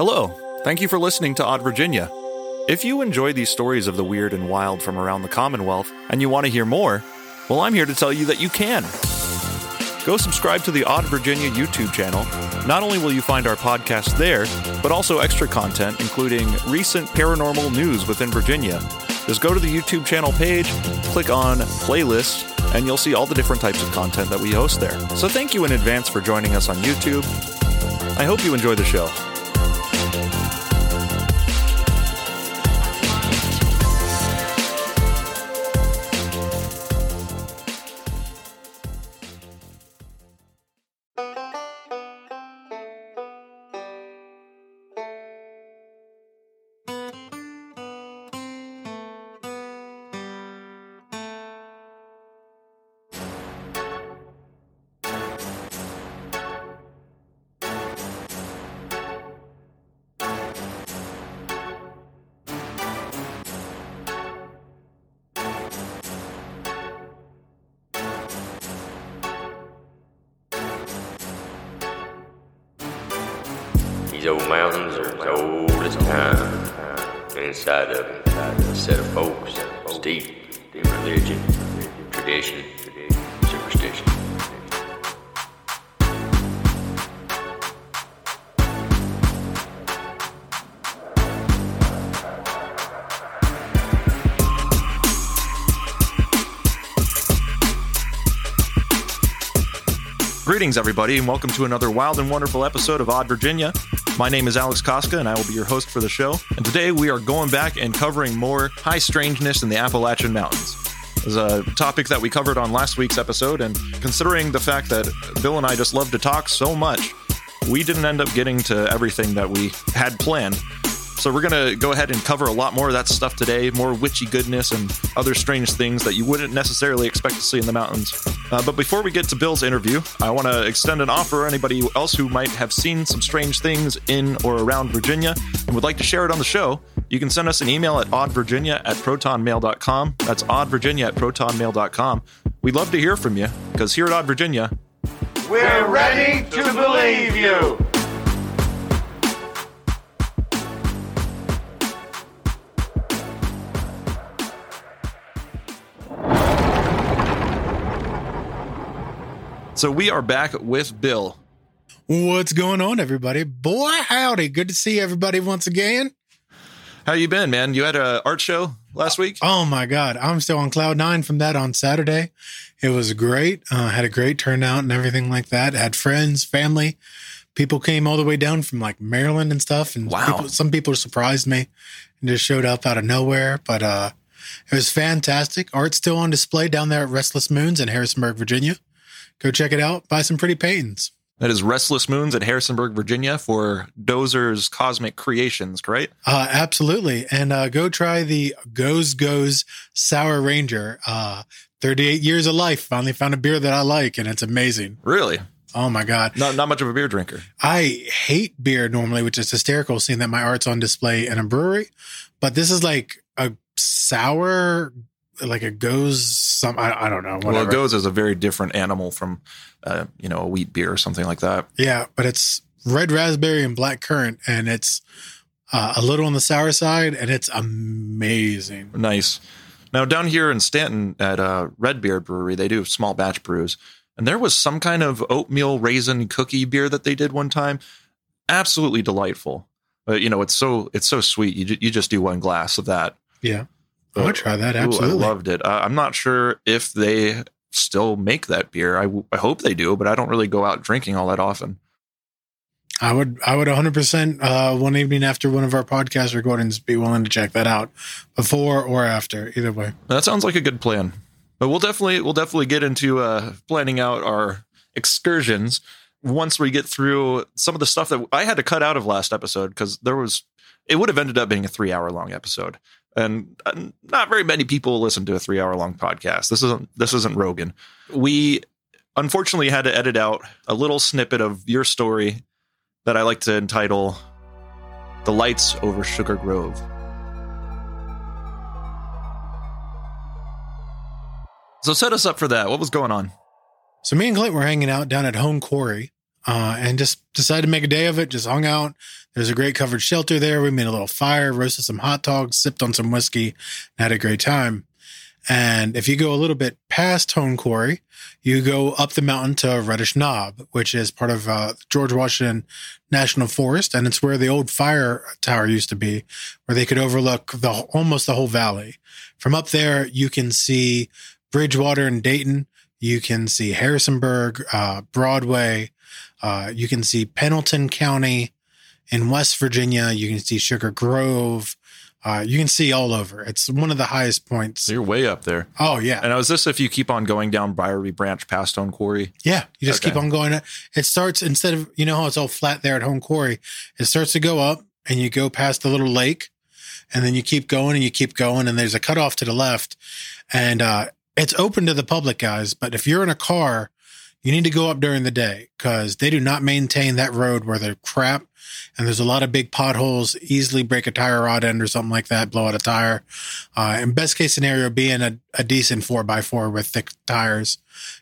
Hello. Thank you for listening to Odd Virginia. If you enjoy these stories of the weird and wild from around the Commonwealth and you want to hear more, well, I'm here to tell you that you can. Go subscribe to the Odd Virginia YouTube channel. Not only will you find our podcast there, but also extra content, including recent paranormal news within Virginia. Just go to the YouTube channel page, click on playlist, and you'll see all the different types of content that we host there. So thank you in advance for joining us on YouTube. I hope you enjoy the show. Greetings, everybody, and welcome to another wild and wonderful episode of Odd Virginia. My name is Alex Koska, and I will be your host for the show. And today we are going back and covering more high strangeness in the Appalachian Mountains. Is a topic that we covered on last week's episode, and considering the fact that Bill and I just love to talk so much, we didn't end up getting to everything that we had planned. So we're going to go ahead and cover a lot more of that stuff today, more witchy goodness and other strange things that you wouldn't necessarily expect to see in the mountains. Uh, but before we get to Bill's interview, I want to extend an offer anybody else who might have seen some strange things in or around Virginia and would like to share it on the show. You can send us an email at oddvirginia at protonmail.com. That's oddvirginia at protonmail.com. We'd love to hear from you because here at Odd Virginia, We're ready to believe you. So we are back with Bill. What's going on, everybody? Boy, howdy. Good to see everybody once again. How you been, man? You had a art show last week? Oh my God. I'm still on cloud nine from that on Saturday. It was great. Uh, had a great turnout and everything like that. Had friends, family. People came all the way down from like Maryland and stuff. And Wow. people, some people surprised me and just showed up out of nowhere. But uh, it was fantastic. Art's still on display down there at Restless Moons in Harrisonburg, Virginia. Go check it out. Buy some pretty paintings. That is Restless Moons at Harrisonburg, Virginia for Dozer's Cosmic Creations, correct? Uh, absolutely. And uh, go try the Goes Goes Sour Ranger. Uh, 38 years of life. Finally found a beer that I like, and it's amazing. Really? Oh my God. Not not much of a beer drinker. I hate beer normally, which is hysterical seeing that my art's on display in a brewery. But this is like a sour, like a goes some, I, I don't know. Well, Whatever. it goes as a very different animal from, uh, you know, a wheat beer or something like that. Yeah, but it's red raspberry and black currant, and it's uh, a little on the sour side, and it's amazing. Nice. Now down here in Staunton at uh, Redbeard Brewery, they do small batch brews, and there was some kind of oatmeal raisin cookie beer that they did one time. Absolutely delightful. But you know, it's so it's so sweet. You you just do one glass of that. Yeah. I would try that. Ooh, Absolutely. I loved it. Uh, I'm not sure if they still make that beer. I, w- I hope they do, but I don't really go out drinking all that often. I would, I would 100% uh, one evening after one of our podcast recordings be willing to check that out before or after, either way. That sounds like a good plan. But we'll definitely we'll definitely get into uh, planning out our excursions once we get through some of the stuff that I had to cut out of last episode because there was it would have ended up being a three hour long episode, and uh, not very many people listen to a three hour long podcast. This isn't this isn't Rogan. We unfortunately had to edit out a little snippet of your story that I like to entitle "The Lights Over Sugar Grove." So set us up for that. What was going on? So me and Clint were hanging out down at Hone Quarry uh, and just decided to make a day of it. Just hung out. There's a great covered shelter there. We made a little fire, roasted some hot dogs, sipped on some whiskey, and had a great time. And if you go a little bit past Hone Quarry, you go up the mountain to Reddish Knob, which is part of uh, George Washington National Forest, and it's where the old fire tower used to be, where they could overlook the almost the whole valley. From up there, you can see Bridgewater and Dayton. You can see Harrisonburg, uh, Broadway. Uh, you can see Pendleton County in West Virginia. You can see Sugar Grove. Uh, you can see all over. It's one of the highest points. So you're way up there. Oh yeah, And is this if you keep on going down Briery Branch past Stone Quarry? yeah. You just Okay. keep on going. It starts instead of you know how it's all flat there at Hone Quarry. It starts to go up, and you go past the little lake, and then you keep going and you keep going, and there's a cutoff to the left, and uh, it's open to the public, guys. But if you're in a car, you need to go up during the day because they do not maintain that road where they're crap. And there's a lot of big potholes, easily break a tire rod end or something like that, blow out a tire. Uh, and best case scenario being a, a decent four by four with thick tires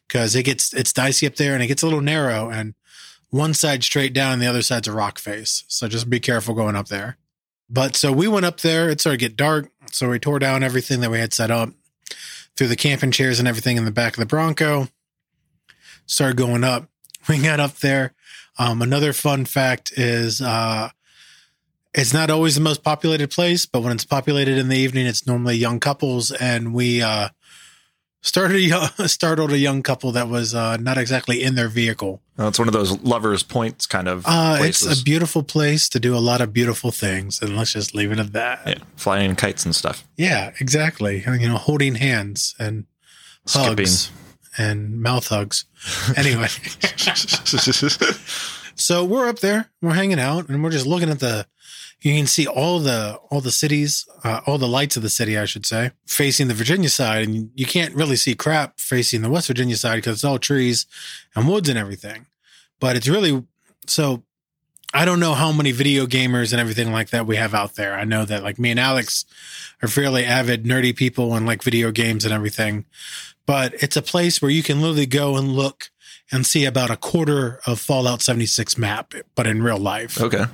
because it gets, it's dicey up there and it gets a little narrow and one side straight down and the other side's a rock face. So just be careful going up there. But so we went up there. It started to get dark. So we tore down everything that we had set up threw the camping chairs and everything in the back of the Bronco. Started going up. We got up there. Um, another fun fact is uh, it's not always the most populated place, but when it's populated in the evening, it's normally young couples. And we uh, started a young, startled a young couple that was uh, not exactly in their vehicle. Uh, it's one of those lovers' points kind of Uh, it's a beautiful place to do a lot of beautiful things, and let's just leave it at that. yeah, flying kites and stuff. Yeah, exactly. You know, holding hands and Skipping. hugs and mouth hugs. Anyway, so we're up there, we're hanging out, and we're just looking at the. You can see all the all the cities, uh, all the lights of the city, I should say, facing the Virginia side, and you can't really see crap facing the West Virginia side because it's all trees and woods and everything. But it's really so. I don't know how many video gamers and everything like that we have out there. I know that like me and Alex are fairly avid nerdy people and like video games and everything. But it's a place where you can literally go and look and see about a quarter of Fallout 76 map, but in real life. okay.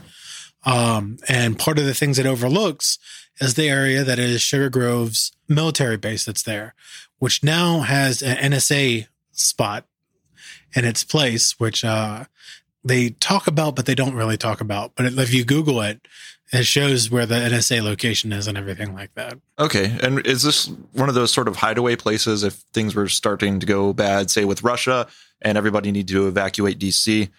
Um, and part of the things it overlooks is the area that is Sugar Grove's military base that's there, which now has an NSA spot in its place, which uh, they talk about, but they don't really talk about. But if you Google it, it shows where the NSA location is and everything like that. Okay. And is this one of those sort of hideaway places if things were starting to go bad, say with Russia, and everybody need to evacuate DC?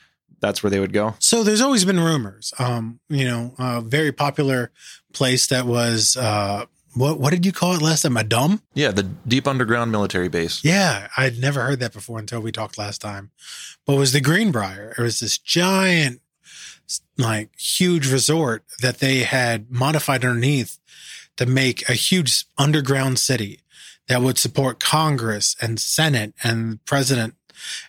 That's where they would go. So there's always been rumors. Um, you know, a very popular place that was uh what what did you call it last time? A dumb? Yeah, the deep underground military base. Yeah, I'd never heard that before until we talked last time. But it was the Greenbrier. It was this giant, like huge resort that they had modified underneath to make a huge underground city that would support Congress and Senate and president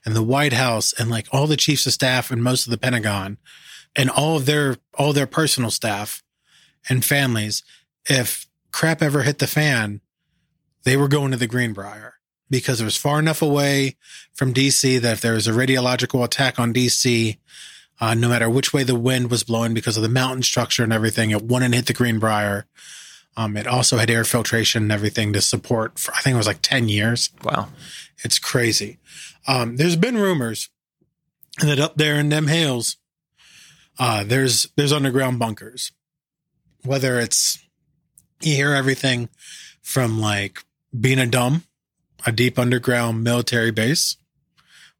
and the White House and like all the chiefs of staff and most of the Pentagon and all of their all their personal staff and families. If crap ever hit the fan, they were going to the Greenbrier because it was far enough away from DC that if there was a radiological attack on DC, uh, no matter which way the wind was blowing because of the mountain structure and everything, it wouldn't hit the Greenbrier. Um, it also had air filtration and everything to support for, I think it was like 10 years. Wow. It's crazy. Um, there's been rumors that up there in them hills, uh, there's there's underground bunkers. Whether it's you hear everything from like being a dumb, a deep underground military base.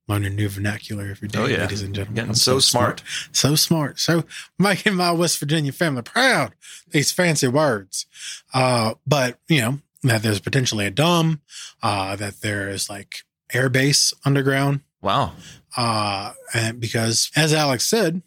Learning new vernacular every day, Oh, yeah. ladies and gentlemen. Getting I'm so smart. so smart, so making my West Virginia family proud. These fancy words, uh, but you know that there's potentially a dumb, uh, that there is like air base underground, Wow. uh, and because as Alex said,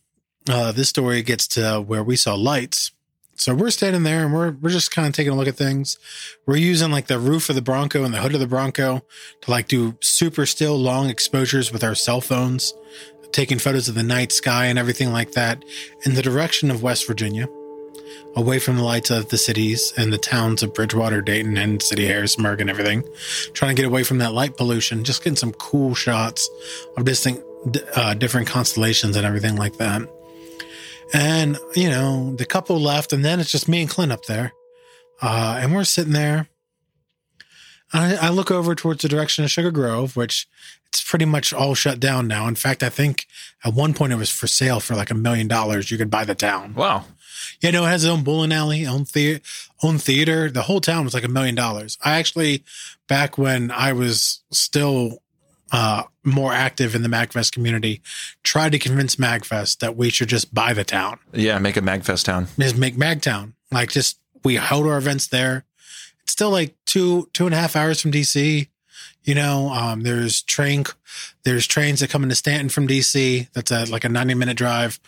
uh, this story gets to where we saw lights. So we're standing there and we're we're just kind of taking a look at things. We're using like the roof of the Bronco and the hood of the Bronco to like do super still long exposures with our cell phones, taking photos of the night sky and everything like that in the direction of West Virginia, away from the lights of the cities and the towns of Bridgewater, Dayton, and City Harrisonburg and everything. Trying to get away from that light pollution, just getting some cool shots of distant uh, different constellations and everything like that. And you know, the couple left, and then it's just me and Clint up there, uh, and we're sitting there. I, I look over towards the direction of Sugar Grove, which it's pretty much all shut down now. In fact, I think at one point it was for sale for like a million dollars. You could buy the town. Wow. Yeah, no, it has its own bowling alley, own theater, own theater. The whole town was like a million dollars. I actually, back when I was still uh, more active in the Magfest community, tried to convince Magfest that we should just buy the town, Yeah, make a Magfest town. just make Magtown. Like, just we held our events there. It's still like two two and a half hours from DC. You know, um, there's train, there's trains that come into Staunton from DC. That's a like a 90 minute drive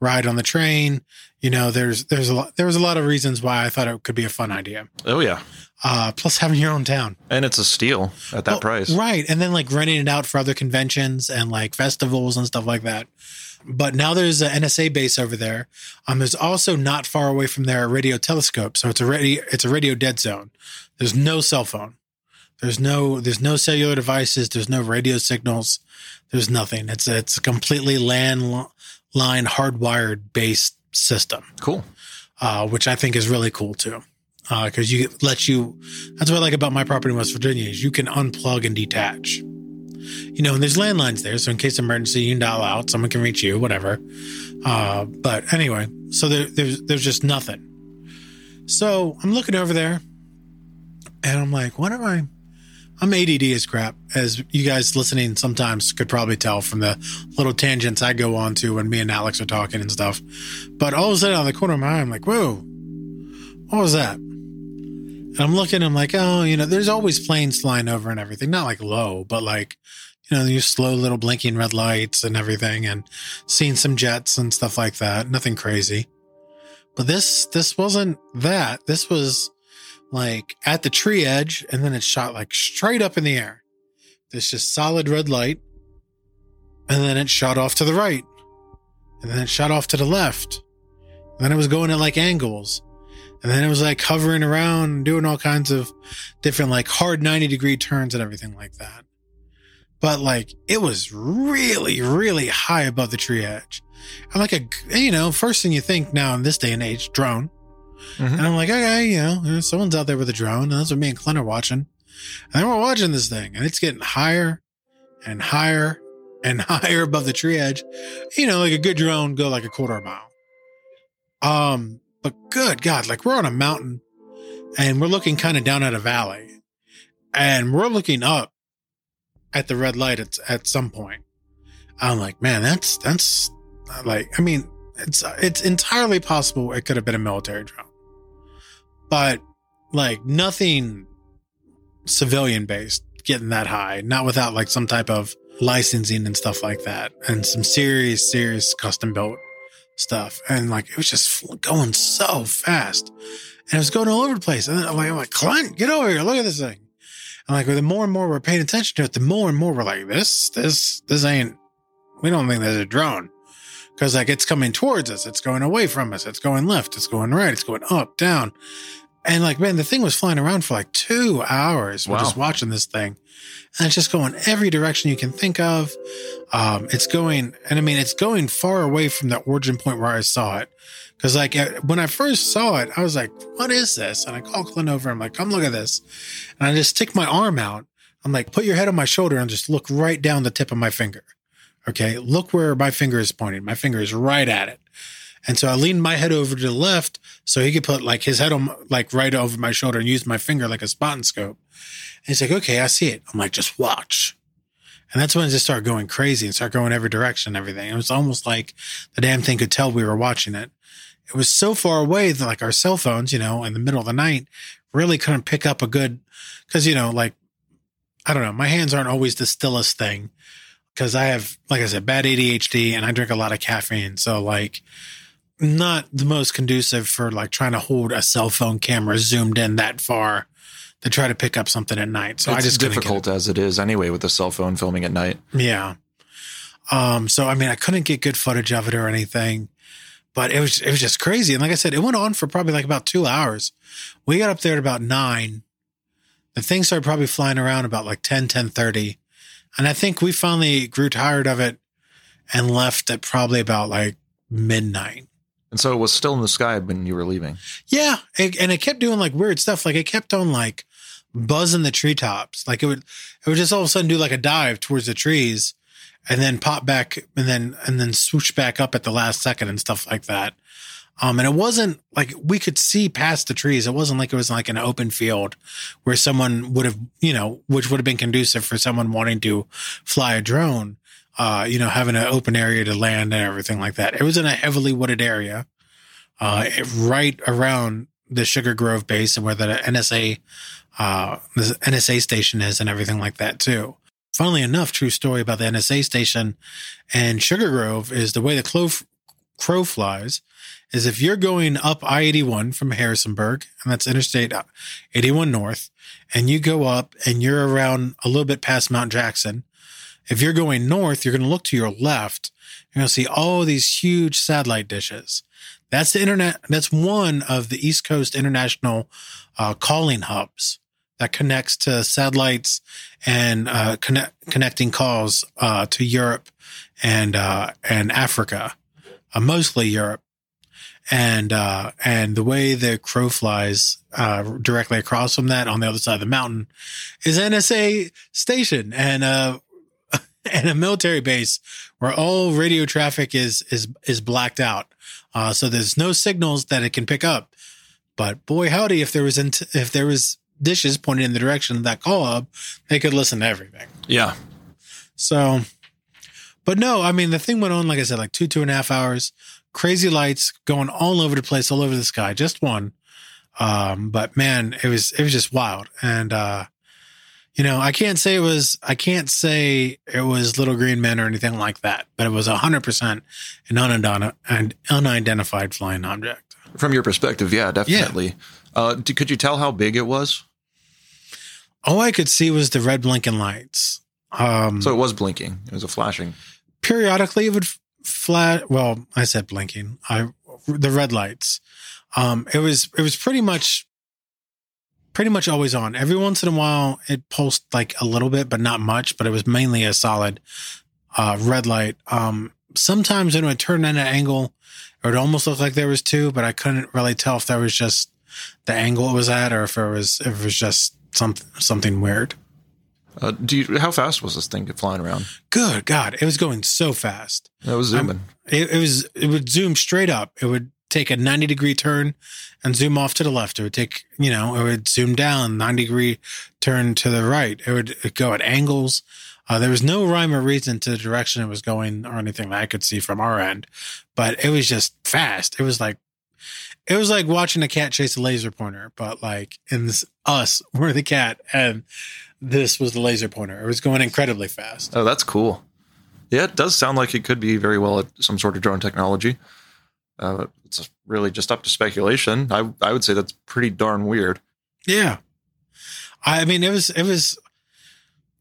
ride on the train. You know, there's there's a lot there was a lot of reasons why I thought it could be a fun idea. Oh yeah, Uh, plus having your own town, and it's a steal at that Well, price. right? And then like renting it out for other conventions and like festivals and stuff like that. But now there's an NSA base over there. Um, there's also not far away from there a radio telescope, so it's a radio it's a radio dead zone. There's no cell phone. There's no there's no cellular devices. There's no radio signals. There's nothing. It's it's completely landline hardwired based system, Cool. uh, which I think is really cool too. Because you let you, that's what I like about my property in West Virginia is you can unplug and detach. You know, and there's landlines there, so in case of emergency, you can dial out. Someone can reach you, whatever. Uh, but anyway, so there, there's there's just nothing. So I'm looking over there, and I'm like, what am I? I'm ADD as crap, as you guys listening sometimes could probably tell from the little tangents I go on to when me and Alex are talking and stuff. But all of a sudden, out of the corner of my eye, I'm like, whoa, what was that? And I'm looking, I'm like, oh, you know, there's always planes flying over and everything, not like low, but like, you know, these slow little blinking red lights and everything, and seeing some jets and stuff like that. Nothing crazy. But this, this wasn't that. This was like at the tree edge, and then it shot like straight up in the air. This just solid red light. And then it shot off to the right. And then it shot off to the left. And then it was going at like angles. And then it was like hovering around doing all kinds of different like hard 90 degree turns and everything like that. But like it was really, really high above the tree edge. I'm like a, you know, first thing you think now in this day and age, drone. Mhm. And I'm like, okay, you know, someone's out there with a drone. And that's what me and Clint are watching. And then we're watching this thing and it's getting higher and higher and higher above the tree edge. You know, like a good drone go like a quarter mile. Um, but good God, like we're on a mountain and we're looking kind of down at a valley and we're looking up at the red light at, at some point. I'm like, man, that's, that's like, I mean, it's, it's entirely possible it could have been a military drone, but like nothing civilian based getting that high, not without like some type of licensing and stuff like that and some serious, serious custom built stuff. And like, it was just going so fast and it was going all over the place. And I'm like, I'm like, Clint, get over here. Look at this thing. And like, the more and more we're paying attention to it, the more and more we're like, this, this, this ain't, we don't think there's a drone. Cause like it's coming towards us. It's going away from us. It's going left. It's going right. It's going up, down. And like, man, the thing was flying around for like two hours. We're Wow. just watching this thing. And it's just going every direction you can think of. Um, it's going, and I mean, it's going far away from the origin point where I saw it. Cause like when I first saw it, I was like, what is this? And I call Clint over. I'm like, come look at this. And I just stick my arm out. I'm like, put your head on my shoulder and just look right down the tip of my finger. Okay. Look where my finger is pointing. My finger is right at it. And so I leaned my head over to the left so he could put like his head on like right over my shoulder and use my finger like a spotting scope. And he's like, okay, I see it. I'm like, just watch. And that's when it just started going crazy and started going every direction and everything. It was almost like the damn thing could tell we were watching it. It was so far away that like our cell phones, you know, in the middle of the night really couldn't pick up a good, cause you know, like, I don't know, my hands aren't always the stillest thing because I have, like I said, bad ADHD and I drink a lot of caffeine. So like, not the most conducive for like trying to hold a cell phone camera zoomed in that far to try to pick up something at night. So it's I just difficult as it is anyway with the cell phone filming at night. yeah. Um, so I mean, I couldn't get good footage of it or anything, but it was it was just crazy. And like I said, it went on for probably like about two hours. We got up there at about nine. The thing started probably flying around about like 10, 10 30. And I think we finally grew tired of it and left at probably about like midnight. And so it was still in the sky when you were leaving. Yeah, it, and it kept doing like weird stuff. Like it kept on like buzzing the treetops. Like it would, it would just all of a sudden do like a dive towards the trees, and then pop back, and then and then swoosh back up at the last second and stuff like that. Um, and it wasn't like we could see past the trees. It wasn't like it was like an open field where someone would have, you know, which would have been conducive for someone wanting to fly a drone. Uh, you know, having an open area to land and everything like that. It was in a heavily wooded area, uh, right around the Sugar Grove base and where the NSA, uh, the NSA station is and everything like that too. Funnily enough, true story about the NSA station and Sugar Grove is the way the crow, crow flies is if you're going up I 81 from Harrisonburg, and that's Interstate 81 North, and you go up and you're around a little bit past Mount Jackson, if you're going north, you're going to look to your left. You're going to see all these huge satellite dishes. That's the internet. That's one of the East Coast international uh, calling hubs that connects to satellites and uh, connect, connecting calls uh, to Europe and uh, and Africa, uh, mostly Europe and uh, and the way the crow flies uh, directly across from that on the other side of the mountain is NSA station and uh and a military base where all radio traffic is is is blacked out. Uh, so there's no signals that it can pick up. But boy, howdy, if there was if there was dishes pointed in the direction of that call hub, they could listen to everything. Yeah. So, but no, I mean the thing went on like I said, like two two and a half hours crazy lights going all over the place, all over the sky. Just one. Um, but man, it was it was just wild. And uh, you know, I can't say it was I can't say it was Little Green Men or anything like that, but it was hundred percent an unidentified flying object. From your perspective, yeah, definitely. Yeah. Uh, could you tell how big it was? All I could see was the red blinking lights. Um, so it was blinking. It was a flashing. Periodically, it would flat. Well, I said blinking. I the red lights. Um, it was it was pretty much pretty much always on. Every once in a while, it pulsed like a little bit, but not much. But it was mainly a solid uh, red light. Um, sometimes when it would turn at an angle, it would almost look like there was two, but I couldn't really tell if that was just the angle it was at or if it was if it was just something something weird. Uh, do you? How fast was this thing flying around? Good God, it was going so fast. It was zooming. It, it, was. It would zoom straight up. It would take a ninety degree turn and zoom off to the left. It would take, you know, it would zoom down ninety degree turn to the right. It would go at angles. Uh, there was no rhyme or reason to the direction it was going or anything that I could see from our end, but it was just fast. It was like it was like watching a cat chase a laser pointer, but like in this us, we're the cat, and this was the laser pointer. It was going incredibly fast. Oh, that's cool. Yeah, it does sound like it could be very well at some sort of drone technology. Uh, it's really just up to speculation. I I would say that's pretty darn weird. Yeah, I mean it was it was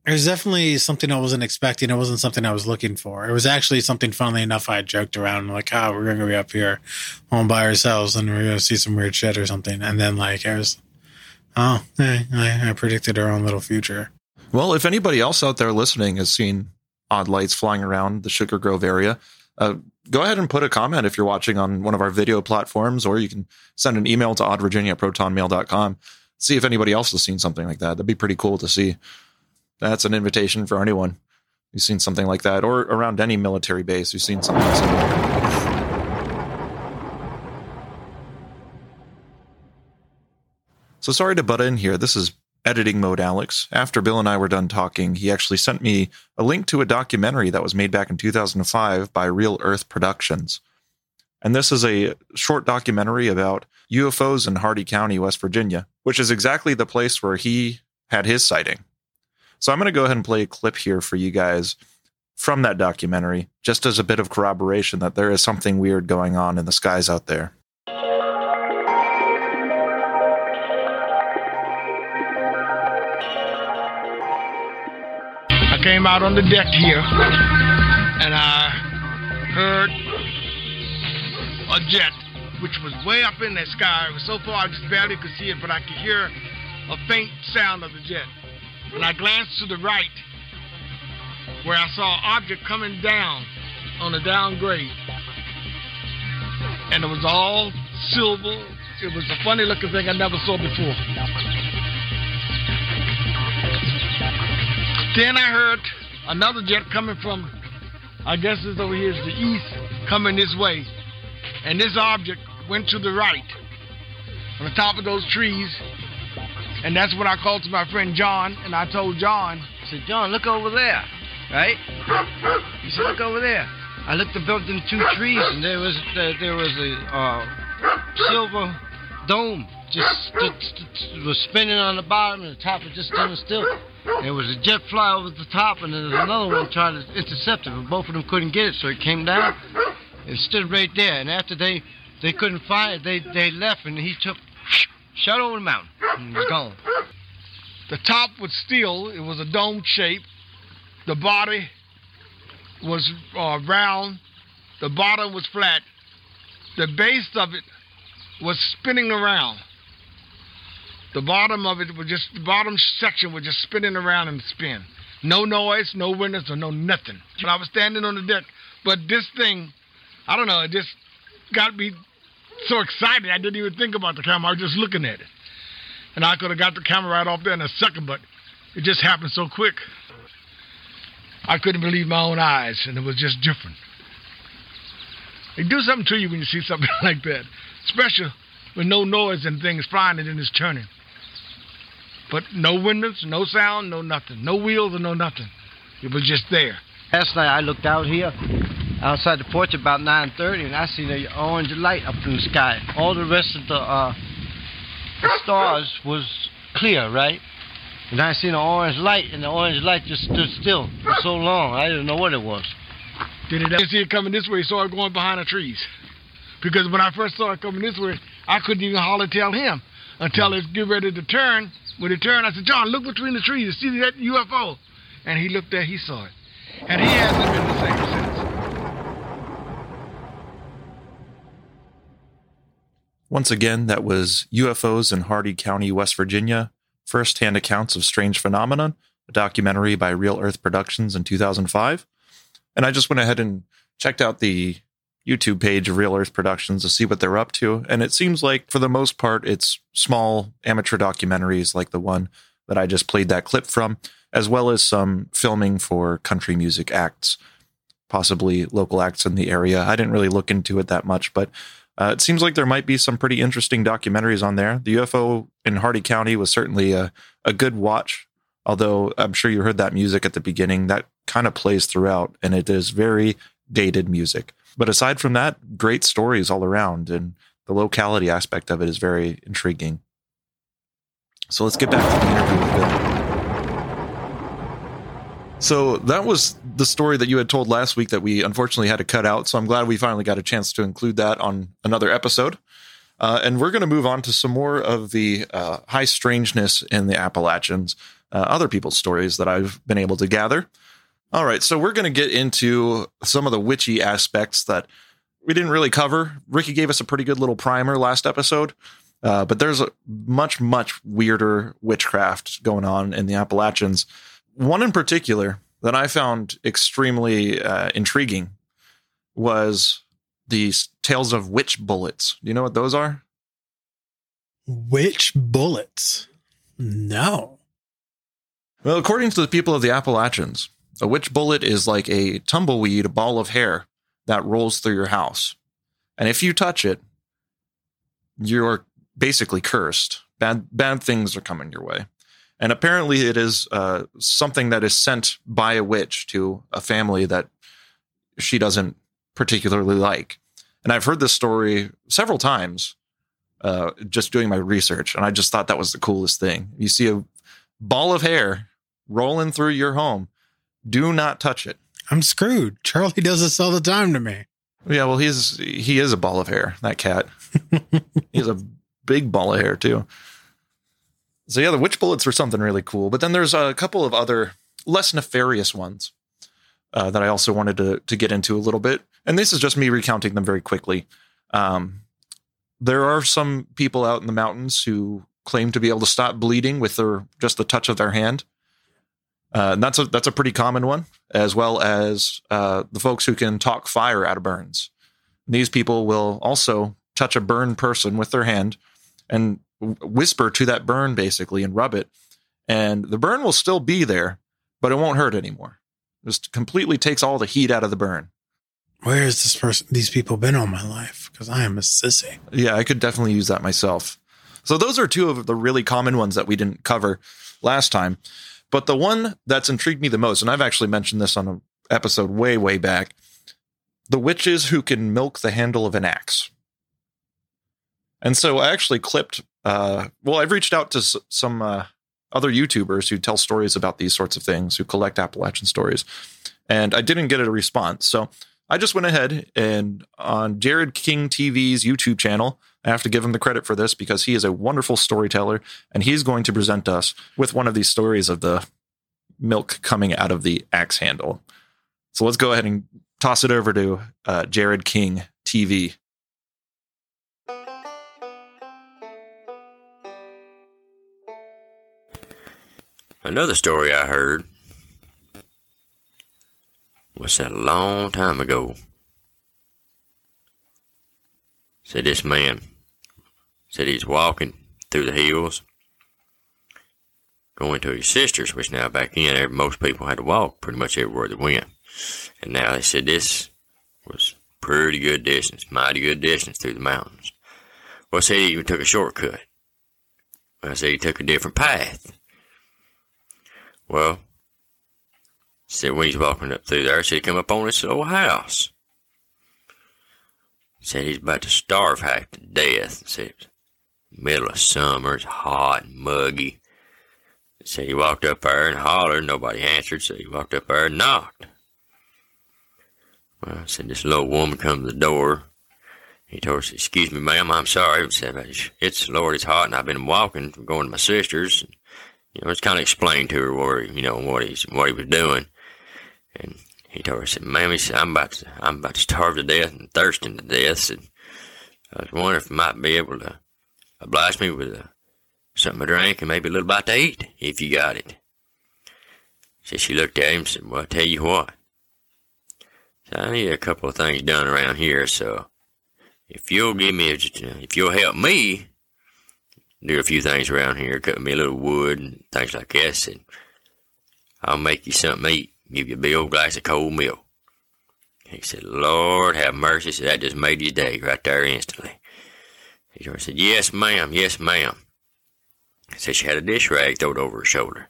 it was definitely something I wasn't expecting. It wasn't something I was looking for. It was actually something. Funnily enough, I joked around like, "Oh, we're gonna be up here, home by ourselves, and we're gonna see some weird shit or something." And then like it was Oh, I, I predicted our own little future. Well, if anybody else out there listening has seen odd lights flying around the Sugar Grove area, uh, go ahead and put a comment if you're watching on one of our video platforms, or you can send an email to oddvirginia at protonmail.com. See if anybody else has seen something like that. That'd be pretty cool to see. That's an invitation for anyone who's seen something like that, or around any military base who's seen something similar. So sorry to butt in here. This is editing mode Alex. After Bill and I were done talking, he actually sent me a link to a documentary that was made back in 2005 by Real Earth Productions. And this is a short documentary about UFOs in Hardy County, West Virginia, which is exactly the place where he had his sighting. So I'm going to go ahead and play a clip here for you guys from that documentary, just as a bit of corroboration that there is something weird going on in the skies out there. Came out on the deck here and I heard a jet which was way up in the sky. It was so far I just barely could see it, but I could hear a faint sound of the jet. And I glanced to the right where I saw an object coming down on a downgrade. And it was all silver. It was a funny looking thing I never saw before. Then I heard another jet coming from, I guess it's over here, it's the east, coming this way. And this object went to the right on the top of those trees. And that's when I called to my friend John, and I told John, I said, John, look over there, right? He said, look over there. I looked above them two trees, and there was there, there was a uh, silver dome just just was spinning on the bottom, and the top was just standing still. There was a jet fly over the top, and was another one trying to intercept it, but both of them couldn't get it, so it came down and stood right there. And after they they couldn't find it, they they left, and he took shot over the mountain and was gone. The top was steel, it was a dome shape. The body was uh, round, the bottom was flat. The base of it was spinning around. The bottom of it was just the bottom section was just spinning around and spin. No noise, no windows, or no nothing. But I was standing on the deck. But this thing, I don't know, it just got me so excited I didn't even think about the camera. I was just looking at it. And I could have got the camera right off there in a second, but it just happened so quick. I couldn't believe my own eyes, and it was just different. It do something to you when you see something like that, especially with no noise and things flying and then it's turning. But no windows, no sound, no nothing, no wheels or no nothing. It was just there. Last night I looked out here outside the porch about 9:30, and I seen an orange light up in the sky. All the rest of the, uh, the stars was clear, right? And I seen an orange light, and the orange light just stood still for so long. I didn't know what it was. Did it ever see it coming this way? Saw it going behind the trees. Because when I first saw it coming this way, I couldn't even holler tell him until it get ready to turn. When it turned, I said, John, look between the trees. See that UFO? And he looked there, he saw it. And he hasn't been the same since. Once again, that was UFOs in Hardy County, West Virginia, First Hand Accounts of Strange Phenomenon, a documentary by Real Earth Productions in 2005. And I just went ahead and checked out the YouTube page of Real Earth Productions to see what they're up to. And it seems like, for the most part, it's small amateur documentaries like the one that I just played that clip from, as well as some filming for country music acts, possibly local acts in the area. I didn't really look into it that much, but uh, it seems like there might be some pretty interesting documentaries on there. The UFO in Hardy County was certainly a, a good watch, although I'm sure you heard that music at the beginning. That kind of plays throughout, and it is very dated music. But aside from that, great stories all around, and the locality aspect of it is very intriguing. So let's get back to the interview with Bill. So that was the story that you had told last week that we unfortunately had to cut out. So I'm glad we finally got a chance to include that on another episode. Uh, and we're going to move on to some more of the uh, high strangeness in the Appalachians, uh, other people's stories that I've been able to gather. All right, so we're going to get into some of the witchy aspects that we didn't really cover. Ricky gave us a pretty good little primer last episode, uh, but there's a much, much weirder witchcraft going on in the Appalachians. One in particular that I found extremely uh, intriguing was the tales of witch bullets. Do you know what those are? Witch bullets? No. Well, according to the people of the Appalachians, a witch bullet is like a tumbleweed a ball of hair that rolls through your house. And if you touch it, you're basically cursed. Bad bad things are coming your way. And apparently, it is uh, something that is sent by a witch to a family that she doesn't particularly like. And I've heard this story several times uh, just doing my research. And I just thought that was the coolest thing. You see a ball of hair rolling through your home, do not touch it. I'm screwed. Charlie does this all the time to me. Yeah, well, he's he is a ball of hair. That cat. he's a big ball of hair too. So yeah, the witch bullets were something really cool. But then there's a couple of other less nefarious ones uh, that I also wanted to to get into a little bit. And this is just me recounting them very quickly. Um, there are some people out in the mountains who claim to be able to stop bleeding with their just the touch of their hand. Uh, and that's a that's a pretty common one, as well as uh, the folks who can talk fire out of burns. These people will also touch a burned person with their hand and whisper to that burn basically and rub it, and the burn will still be there, but it won't hurt anymore. Just completely takes all the heat out of the burn. Where has this person, these people been all my life? Because I am a sissy. Yeah, I could definitely use that myself. So those are two of the really common ones that we didn't cover last time. But the one that's intrigued me the most, and I've actually mentioned this on an episode way, way back, the witches who can milk the handle of an axe. And so I actually clipped. Uh, well, I've reached out to s- some uh, other YouTubers who tell stories about these sorts of things, who collect Appalachian stories, and I didn't get a response. So I just went ahead and on Jared King TV's YouTube channel, I have to give him the credit for this because he is a wonderful storyteller and he's going to present us with one of these stories of the milk coming out of the axe handle. So let's go ahead and toss it over to uh, Jared King TV. Another story I heard was that a long time ago. Said this man said he's walking through the hills, going to his sister's, which now back then most people had to walk pretty much everywhere they went. And now they said this was pretty good distance, mighty good distance through the mountains. Well, said he even took a shortcut. I said he took a different path. Well, said when he's walking up through there, said he come up on this old house. Said he's about to starve half to death. Said middle of summer, it's hot and muggy. Said he walked up there and hollered, nobody answered, so he walked up there and knocked. Well, I said this little woman come to the door. He told her, "Excuse me, ma'am, I'm sorry." He said, "It's Lord, it's hot, and I've been walking, from going to my sister's." you know, it's kind of explained to her where, you know, what he's, what he was doing. And he told her, said, ma'am, he said, I'm about to, I'm about to starve to death and thirsting to death. Said, I was wondering if you might be able to oblige me with uh, something to drink and maybe a little bite to eat, if you got it. So she looked at him and said, well, I tell you what. So I need a couple of things done around here, so if you'll give me, a, if you'll help me, do a few things around here, cut me a little wood and things like this, and I'll make you something to eat, give you a big old glass of cold milk. He said, Lord have mercy. Said, that just made his day right there instantly. He said, Yes, ma'am, yes, ma'am. Said she had a dish rag thrown over her shoulder.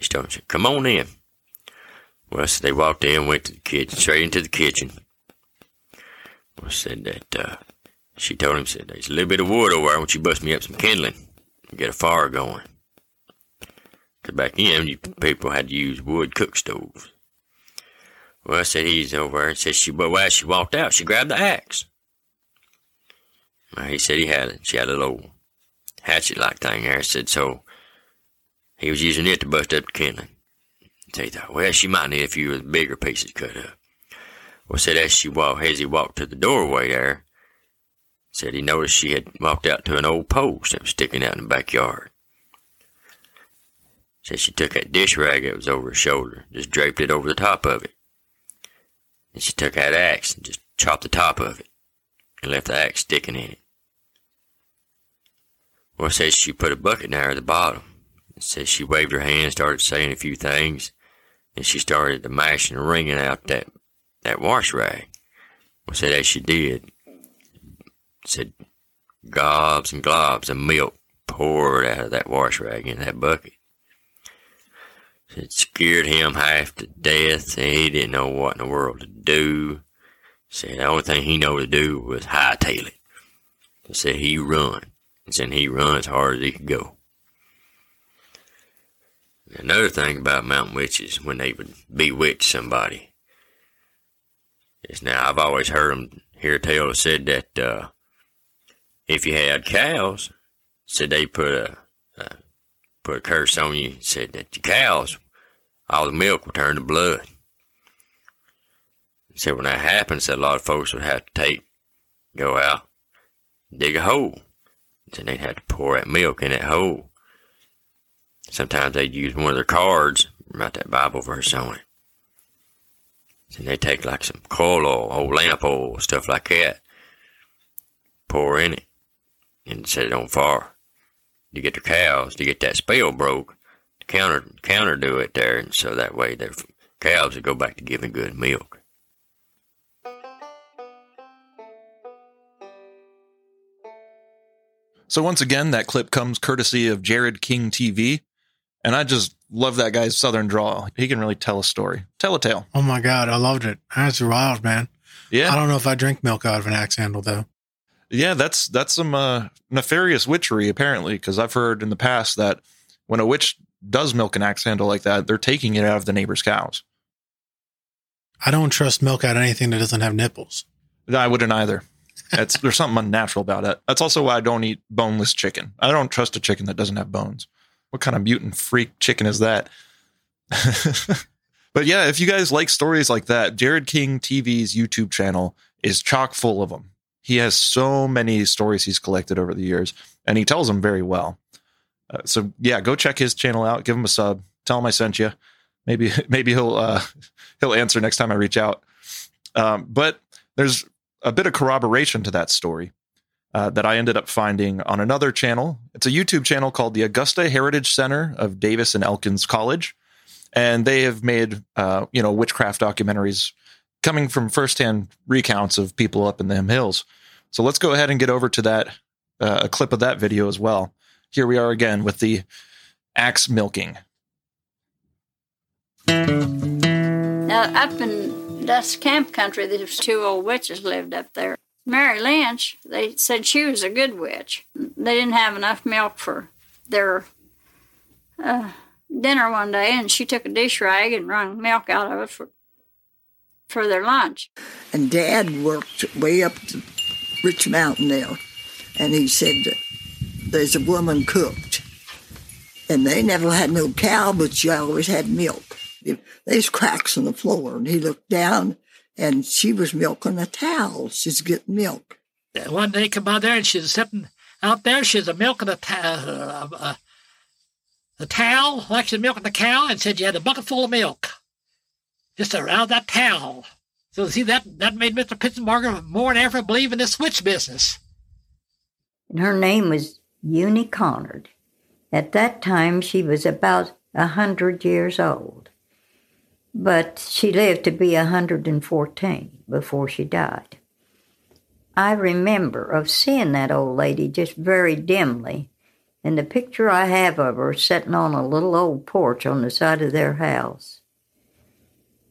She told him, said, Come on in. Well, so they walked in, went to the kitchen, straight into the kitchen. Well, said that, uh, she told him, said, there's a little bit of wood over there. Won't you bust me up some kindling and get a fire going? Because back then, you people had to use wood cook stoves. Well, I said, he's over there and said, she, but as she walked out, she grabbed the axe. He said he had, it. she had a little hatchet-like thing there. said, so he was using it to bust up the kindling. So he thought, well, she might need a few of the bigger pieces cut up. Well, said as she walked, as he walked to the doorway there, said he noticed she had walked out to an old post that was sticking out in the backyard. Said she took that dish rag that was over her shoulder, just draped it over the top of it. And she took that axe and just chopped the top of it and left the axe sticking in it. Well, says she put a bucket down at the bottom. It says she waved her hand, started saying a few things, and she started to mash and wringing out that, that wash rag. Well, said as she did, said gobs and globs of milk poured out of that wash rag in that bucket. It scared him half to death, and he didn't know what in the world to do. Said the only thing he knew to do was hightail it. He said he run. He said he run as hard as he could go. Another thing about mountain witches, when they would bewitch somebody, is now I've always heard them hear tell said that uh, if you had cows, said they put a, a put a curse on you. Said that your cows, all the milk would turn to blood. Said when that happened, said a lot of folks would have to take, go out, dig a hole. Said they'd have to pour that milk in that hole. Sometimes they'd use one of their cards, write that Bible verse on it. And they take like some coal oil, old lamp oil, stuff like that, pour in it, and set it on fire. To get the cows to get that spell broke, to counter counter do it there, and so that way their cows would go back to giving good milk. So once again, that clip comes courtesy of Jared King TV. And I just love that guy's southern drawl. He can really tell a story, tell a tale. Oh my god, I loved it. That's wild, man. Yeah. I don't know if I drink milk out of an axe handle though. Yeah, that's that's some uh, nefarious witchery apparently, because I've heard in the past that when a witch does milk an axe handle like that, they're taking it out of the neighbor's cows. I don't trust milk out of anything that doesn't have nipples. I wouldn't either. It's there's something unnatural about it. That's also why I don't eat boneless chicken. I don't trust a chicken that doesn't have bones. What kind of mutant freak chicken is that? but yeah, if you guys like stories like that, Jared King TV's YouTube channel is chock full of them. He has so many stories he's collected over the years, and he tells them very well. Uh, so yeah, go check his channel out. Give him a sub. Tell him I sent you. Maybe maybe he'll uh, he'll answer next time I reach out. Um, but there's a bit of corroboration to that story uh, that I ended up finding on another channel. It's a YouTube channel called the Augusta Heritage Center of Davis and Elkins College, and they have made uh, you know witchcraft documentaries coming from firsthand recounts of people up in them hills. So let's go ahead and get over to that uh, a clip of that video as well. Here we are again with the axe milking. Now, up in Dust Camp Country, there's two old witches lived up there. Mary Lynch, they said she was a good witch. They didn't have enough milk for their uh, dinner one day, and she took a dish rag and wrung milk out of it for for their lunch. And Dad worked way up the Rich Mountain there, and he said there's a woman cooked, and they never had no cow, but she always had milk. There's cracks in the floor, and he looked down, and she was milking a towel. She's getting milk. One day, come out there, and she's sitting out there. She's milking a, ta- uh, a, a towel, like she's milking the cow, and said you had a bucket full of milk just around that towel. So see that that made Mr. Pitzenbarger more than ever believe in this switch business. And her name was Eunie Connard. At that time, she was about a hundred years old, but she lived to be a hundred and fourteen before she died. I remember of seeing that old lady just very dimly, and the picture I have of her sitting on a little old porch on the side of their house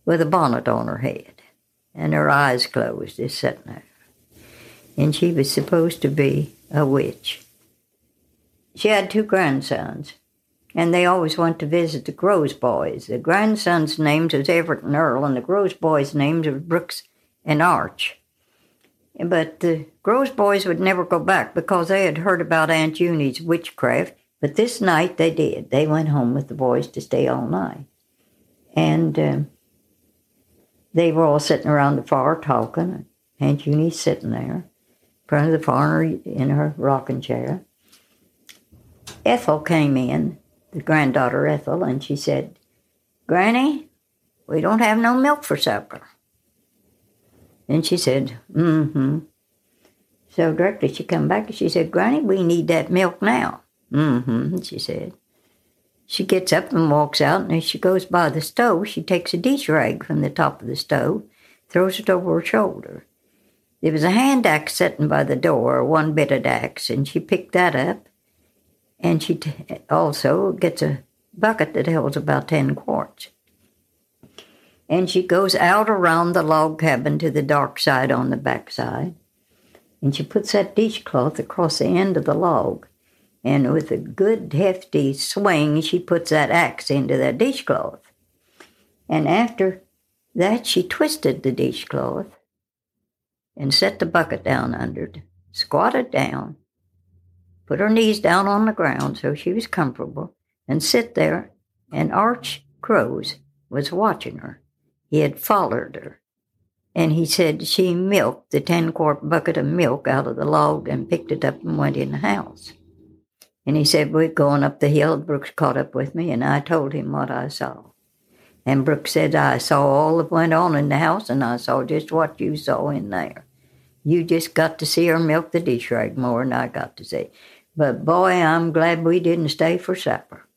with a bonnet on her head and her eyes closed, just sitting there. And she was supposed to be a witch. She had two grandsons, and they always went to visit the Groves boys. The grandsons' names was Everett and Earl, and the Groves boys' names were Brooks and Arch. But the Groves boys would never go back because they had heard about Aunt Eunie's witchcraft. But this night they did. They went home with the boys to stay all night. And um, they were all sitting around the fire talking. Aunt Eunie sitting there in front of the fire in her rocking chair. Ethel came in, granddaughter Ethel, and she said, Granny, we don't have no milk for supper. And she said, mm-hmm. So directly she come back and she said, Granny, we need that milk now. Mm-hmm, she said. She gets up and walks out, and as she goes by the stove, she takes a dish rag from the top of the stove, throws it over her shoulder. There was a hand axe sitting by the door, one bit of axe, and she picked that up. And she t- also gets a bucket that holds about 10 quarts. And she goes out around the log cabin to the dark side on the back side, and she puts that dishcloth across the end of the log and with a good hefty swing, she puts that axe into that dishcloth. And after that, she twisted the dishcloth and set the bucket down under it, squatted down, put her knees down on the ground so she was comfortable, and sit there. And Arch Groves was watching her. He had followed her. And he said she milked the 10 quart bucket of milk out of the log and picked it up and went in the house. And he said, We're going up the hill. Brooks caught up with me, and I told him what I saw. And Brooks said, I saw all that went on in the house, and I saw just what you saw in there. You just got to see her milk the dish rag more than I got to see. But boy, I'm glad we didn't stay for supper.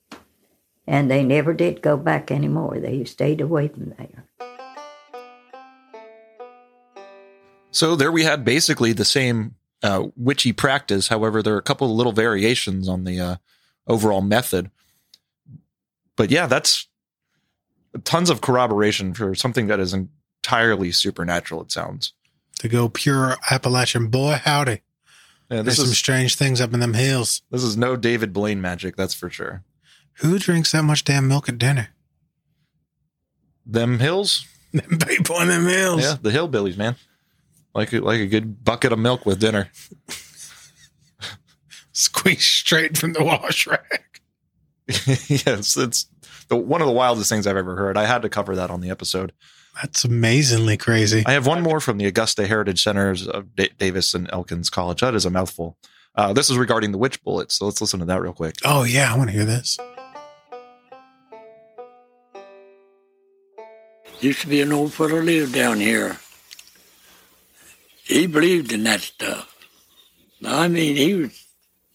And they never did go back anymore. They stayed away from there. So there we had basically the same uh, witchy practice. However, there are a couple of little variations on the uh, overall method. But yeah, that's tons of corroboration for something that is entirely supernatural. It sounds To go pure Appalachian, boy, howdy. Yeah, There's this some strange things up in them hills. this is no David Blaine magic, that's for sure. Who drinks that much damn milk at dinner? Them hills, Them people in them hills. yeah, the hillbillies, man. Like a- like a good bucket of milk with dinner. Squeezed straight from the wash rack. yes, it's the one of the wildest things I've ever heard. I had to cover that on the episode. That's amazingly crazy. I have one more from the Augusta Heritage Centers of Da- Davis and Elkins College. That is a mouthful. Uh, this is regarding the witch bullet, so let's listen to that real quick. Oh, yeah, I want to hear this. Used to be an old fellow lived down here. He believed in that stuff. I mean, he was,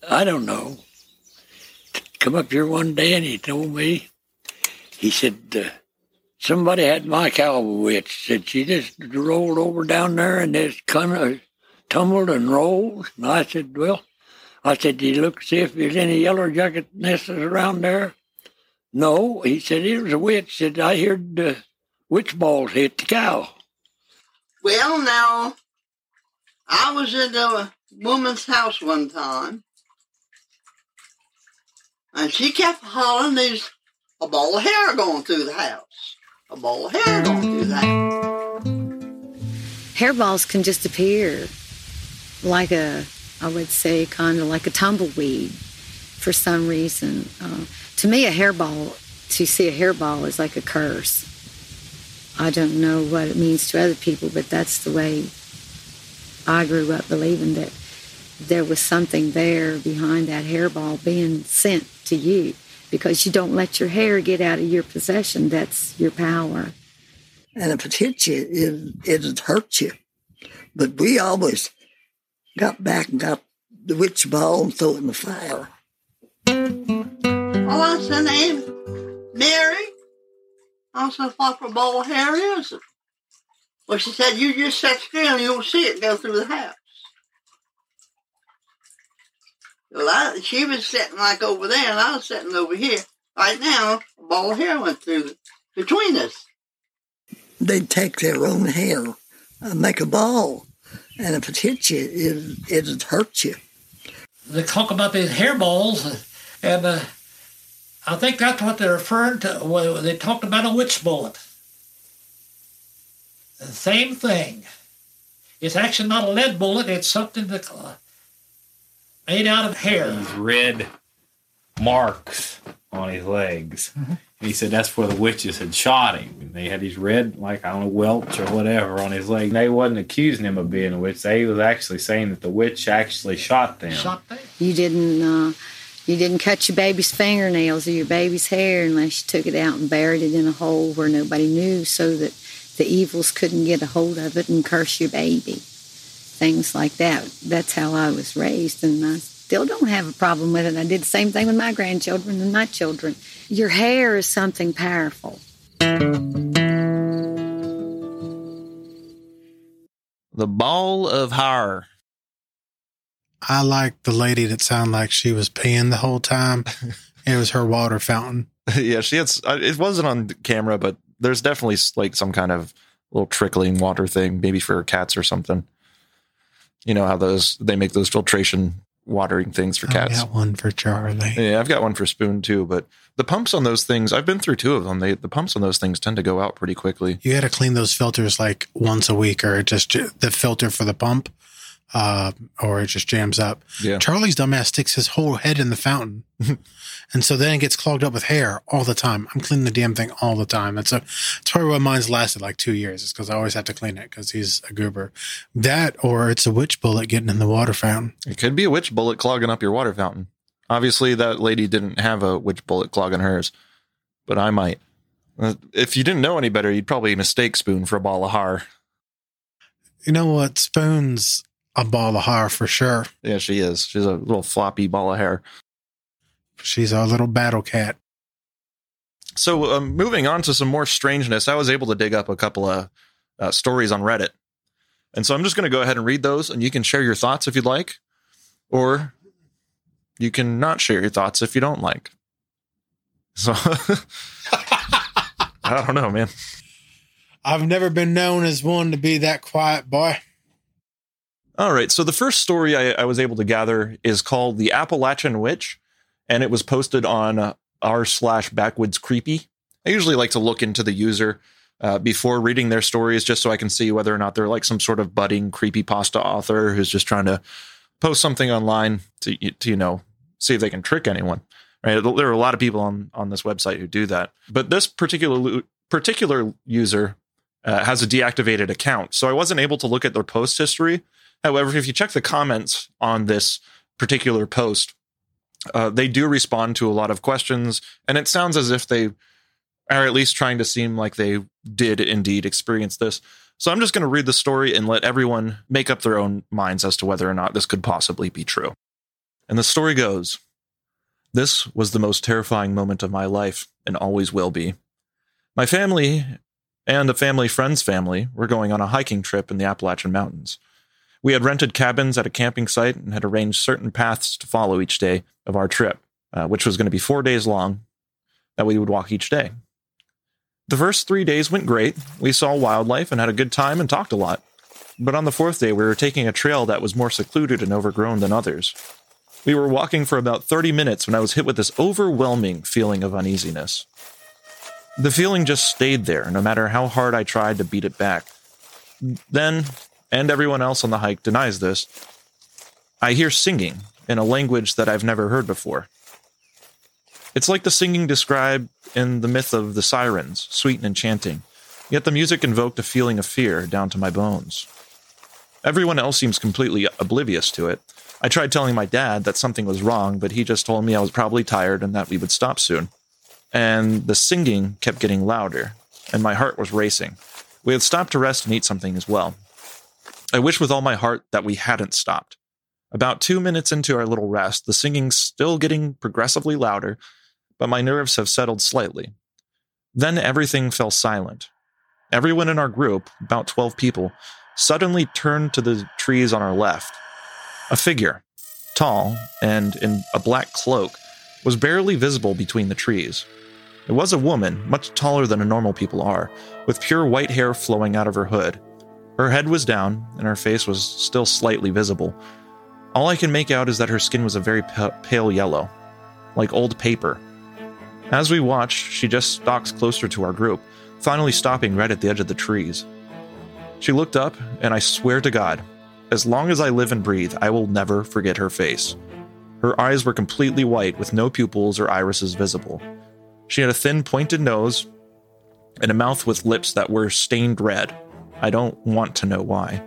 I don't know. Come up here one day and he told me, he said, uh, somebody had my cow witch. Said she just rolled over down there and just kind of tumbled and rolled. And I said, well, I said, do you look see if there's any yellow jacket nests around there? No, he said it was a witch. Said I heard the witch balls hit the cow. Well, now, I was at a woman's house one time, and she kept hollering there's a ball of hair going through the house. A hair through the house. hairballs can just appear like a, I would say, kind of like a tumbleweed for some reason. Uh, to me, a hairball, to see a hairball is like a curse. I don't know what it means to other people, but that's the way I grew up believing that there was something there behind that hairball being sent to you because you don't let your hair get out of your possession. That's your power. And if it hits you, it, it'd hurt you. But we always got back and got the witch ball and throw it in the fire. Oh, I said, Aunt Mary? I said, what for ball of hair is it? Well, she said, you just sit still and you'll see it go through the house. Well, I, she was sitting like over there and I was sitting over here. Right now, a ball of hair went through between us. They'd take their own hair and make a ball. And if it hits you, it, it'd hurt you. They talk about these hair balls, and uh, I think that's what they're referring to. When they talked about a witch bullet. The same thing. It's actually not a lead bullet. It's something that uh, made out of hair. These red marks on his legs. Mhm. And he said that's where the witches had shot him. And they had these red, like, I don't know, welts or whatever on his leg. And They wasn't accusing him of being a witch. They was actually saying that the witch actually shot them. Shot them. You didn't uh, you didn't cut your baby's fingernails or your baby's hair unless you took it out and buried it in a hole where nobody knew so that the evils couldn't get a hold of it and curse your baby. Things like that. That's how I was raised and I still don't have a problem with it. I did the same thing with my grandchildren and my children. Your hair is something powerful. The ball of hair. I like the lady that sounded like she was peeing the whole time. it was her water fountain. yeah, she had. uh, It wasn't on camera, but there's definitely like some kind of little trickling water thing, maybe for cats or something. You know how those they make those filtration watering things for cats. I got one for Charlie. Yeah, I've got one for Spoon too, but the pumps on those things, I've been through two of them. They the pumps on those things tend to go out pretty quickly. You got to clean those filters like once a week, or just the filter for the pump, uh, or it just jams up. Yeah. Charlie's dumbass sticks his whole head in the fountain, and so then it gets clogged up with hair all the time. I'm cleaning the damn thing all the time. That's a that's probably why mine's lasted like two years. It's because I always have to clean it because he's a goober. That or it's a witch bullet getting in the water fountain. It could be a witch bullet clogging up your water fountain. Obviously, that lady didn't have a witch bullet clogging hers, but I might. Uh, if you didn't know any better, you'd probably mistake Spoon for a ball of har. You know what? Spoon's a ball of hair for sure. Yeah, she is. She's a little floppy ball of hair. She's our little battle cat. So, um, moving on to some more strangeness, I was able to dig up a couple of uh, stories on Reddit. And so I'm just going to go ahead and read those, and you can share your thoughts if you'd like, or you can not share your thoughts if you don't like. So, I don't know, man. I've never been known as one to be that quiet boy. All right. So the first story I, I was able to gather is called "The Appalachian Witch," and it was posted on uh, r slash backwoods creepy. I usually like to look into the user uh, before reading their stories, just so I can see whether or not they're like some sort of budding creepy pasta author who's just trying to post something online to, to you know see if they can trick anyone. Right? There are a lot of people on on this website who do that, but this particular particular user uh, has a deactivated account, so I wasn't able to look at their post history. However, if you check the comments on this particular post, uh, they do respond to a lot of questions, and it sounds as if they are at least trying to seem like they did indeed experience this. So I'm just going to read the story and let everyone make up their own minds as to whether or not this could possibly be true. And the story goes This was the most terrifying moment of my life and always will be. My family and a family friend's family were going on a hiking trip in the Appalachian Mountains. We had rented cabins at a camping site and had arranged certain paths to follow each day of our trip, uh, which was going to be four days long, that we would walk each day. The first three days went great. We saw wildlife and had a good time and talked a lot. But on the fourth day, we were taking a trail that was more secluded and overgrown than others. We were walking for about 30 minutes when I was hit with this overwhelming feeling of uneasiness. The feeling just stayed there, no matter how hard I tried to beat it back. Then, and everyone else on the hike denies this, I hear singing in a language that I've never heard before. It's like the singing described in the myth of the sirens, sweet and enchanting, yet the music invoked a feeling of fear down to my bones. Everyone else seems completely oblivious to it. I tried telling my dad that something was wrong, but he just told me I was probably tired and that we would stop soon. And the singing kept getting louder, and my heart was racing. We had stopped to rest and eat something as well. I wish with all my heart that we hadn't stopped. About two minutes into our little rest, the singing's still getting progressively louder, but my nerves have settled slightly. Then everything fell silent. Everyone in our group, about 12 people, suddenly turned to the trees on our left. A figure, tall and in a black cloak, was barely visible between the trees. It was a woman, much taller than a normal people are, with pure white hair flowing out of her hood. Her head was down, and her face was still slightly visible. All I can make out is that her skin was a very pale yellow, like old paper. As we watch, she just stalks closer to our group, finally stopping right at the edge of the trees. She looked up, and I swear to God, as long as I live and breathe, I will never forget her face. Her eyes were completely white with no pupils or irises visible. She had a thin, pointed nose and a mouth with lips that were stained red. I don't want to know why.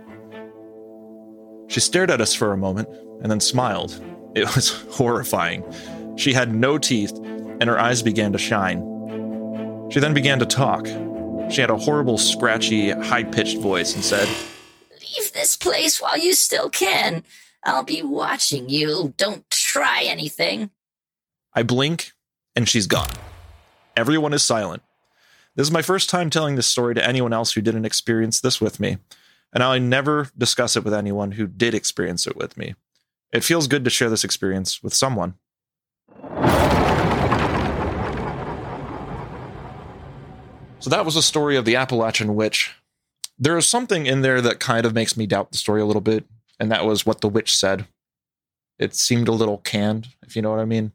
She stared at us for a moment and then smiled. It was horrifying. She had no teeth and her eyes began to shine. She then began to talk. She had a horrible, scratchy, high pitched voice and said, Leave this place while you still can. I'll be watching you. Don't try anything. I blink and she's gone. Everyone is silent. This is my first time telling this story to anyone else who didn't experience this with me, and I never discuss it with anyone who did experience it with me. It feels good to share this experience with someone. So that was a story of the Appalachian Witch. There is something in there that kind of makes me doubt the story a little bit, and that was what the witch said. It seemed a little canned, if you know what I mean.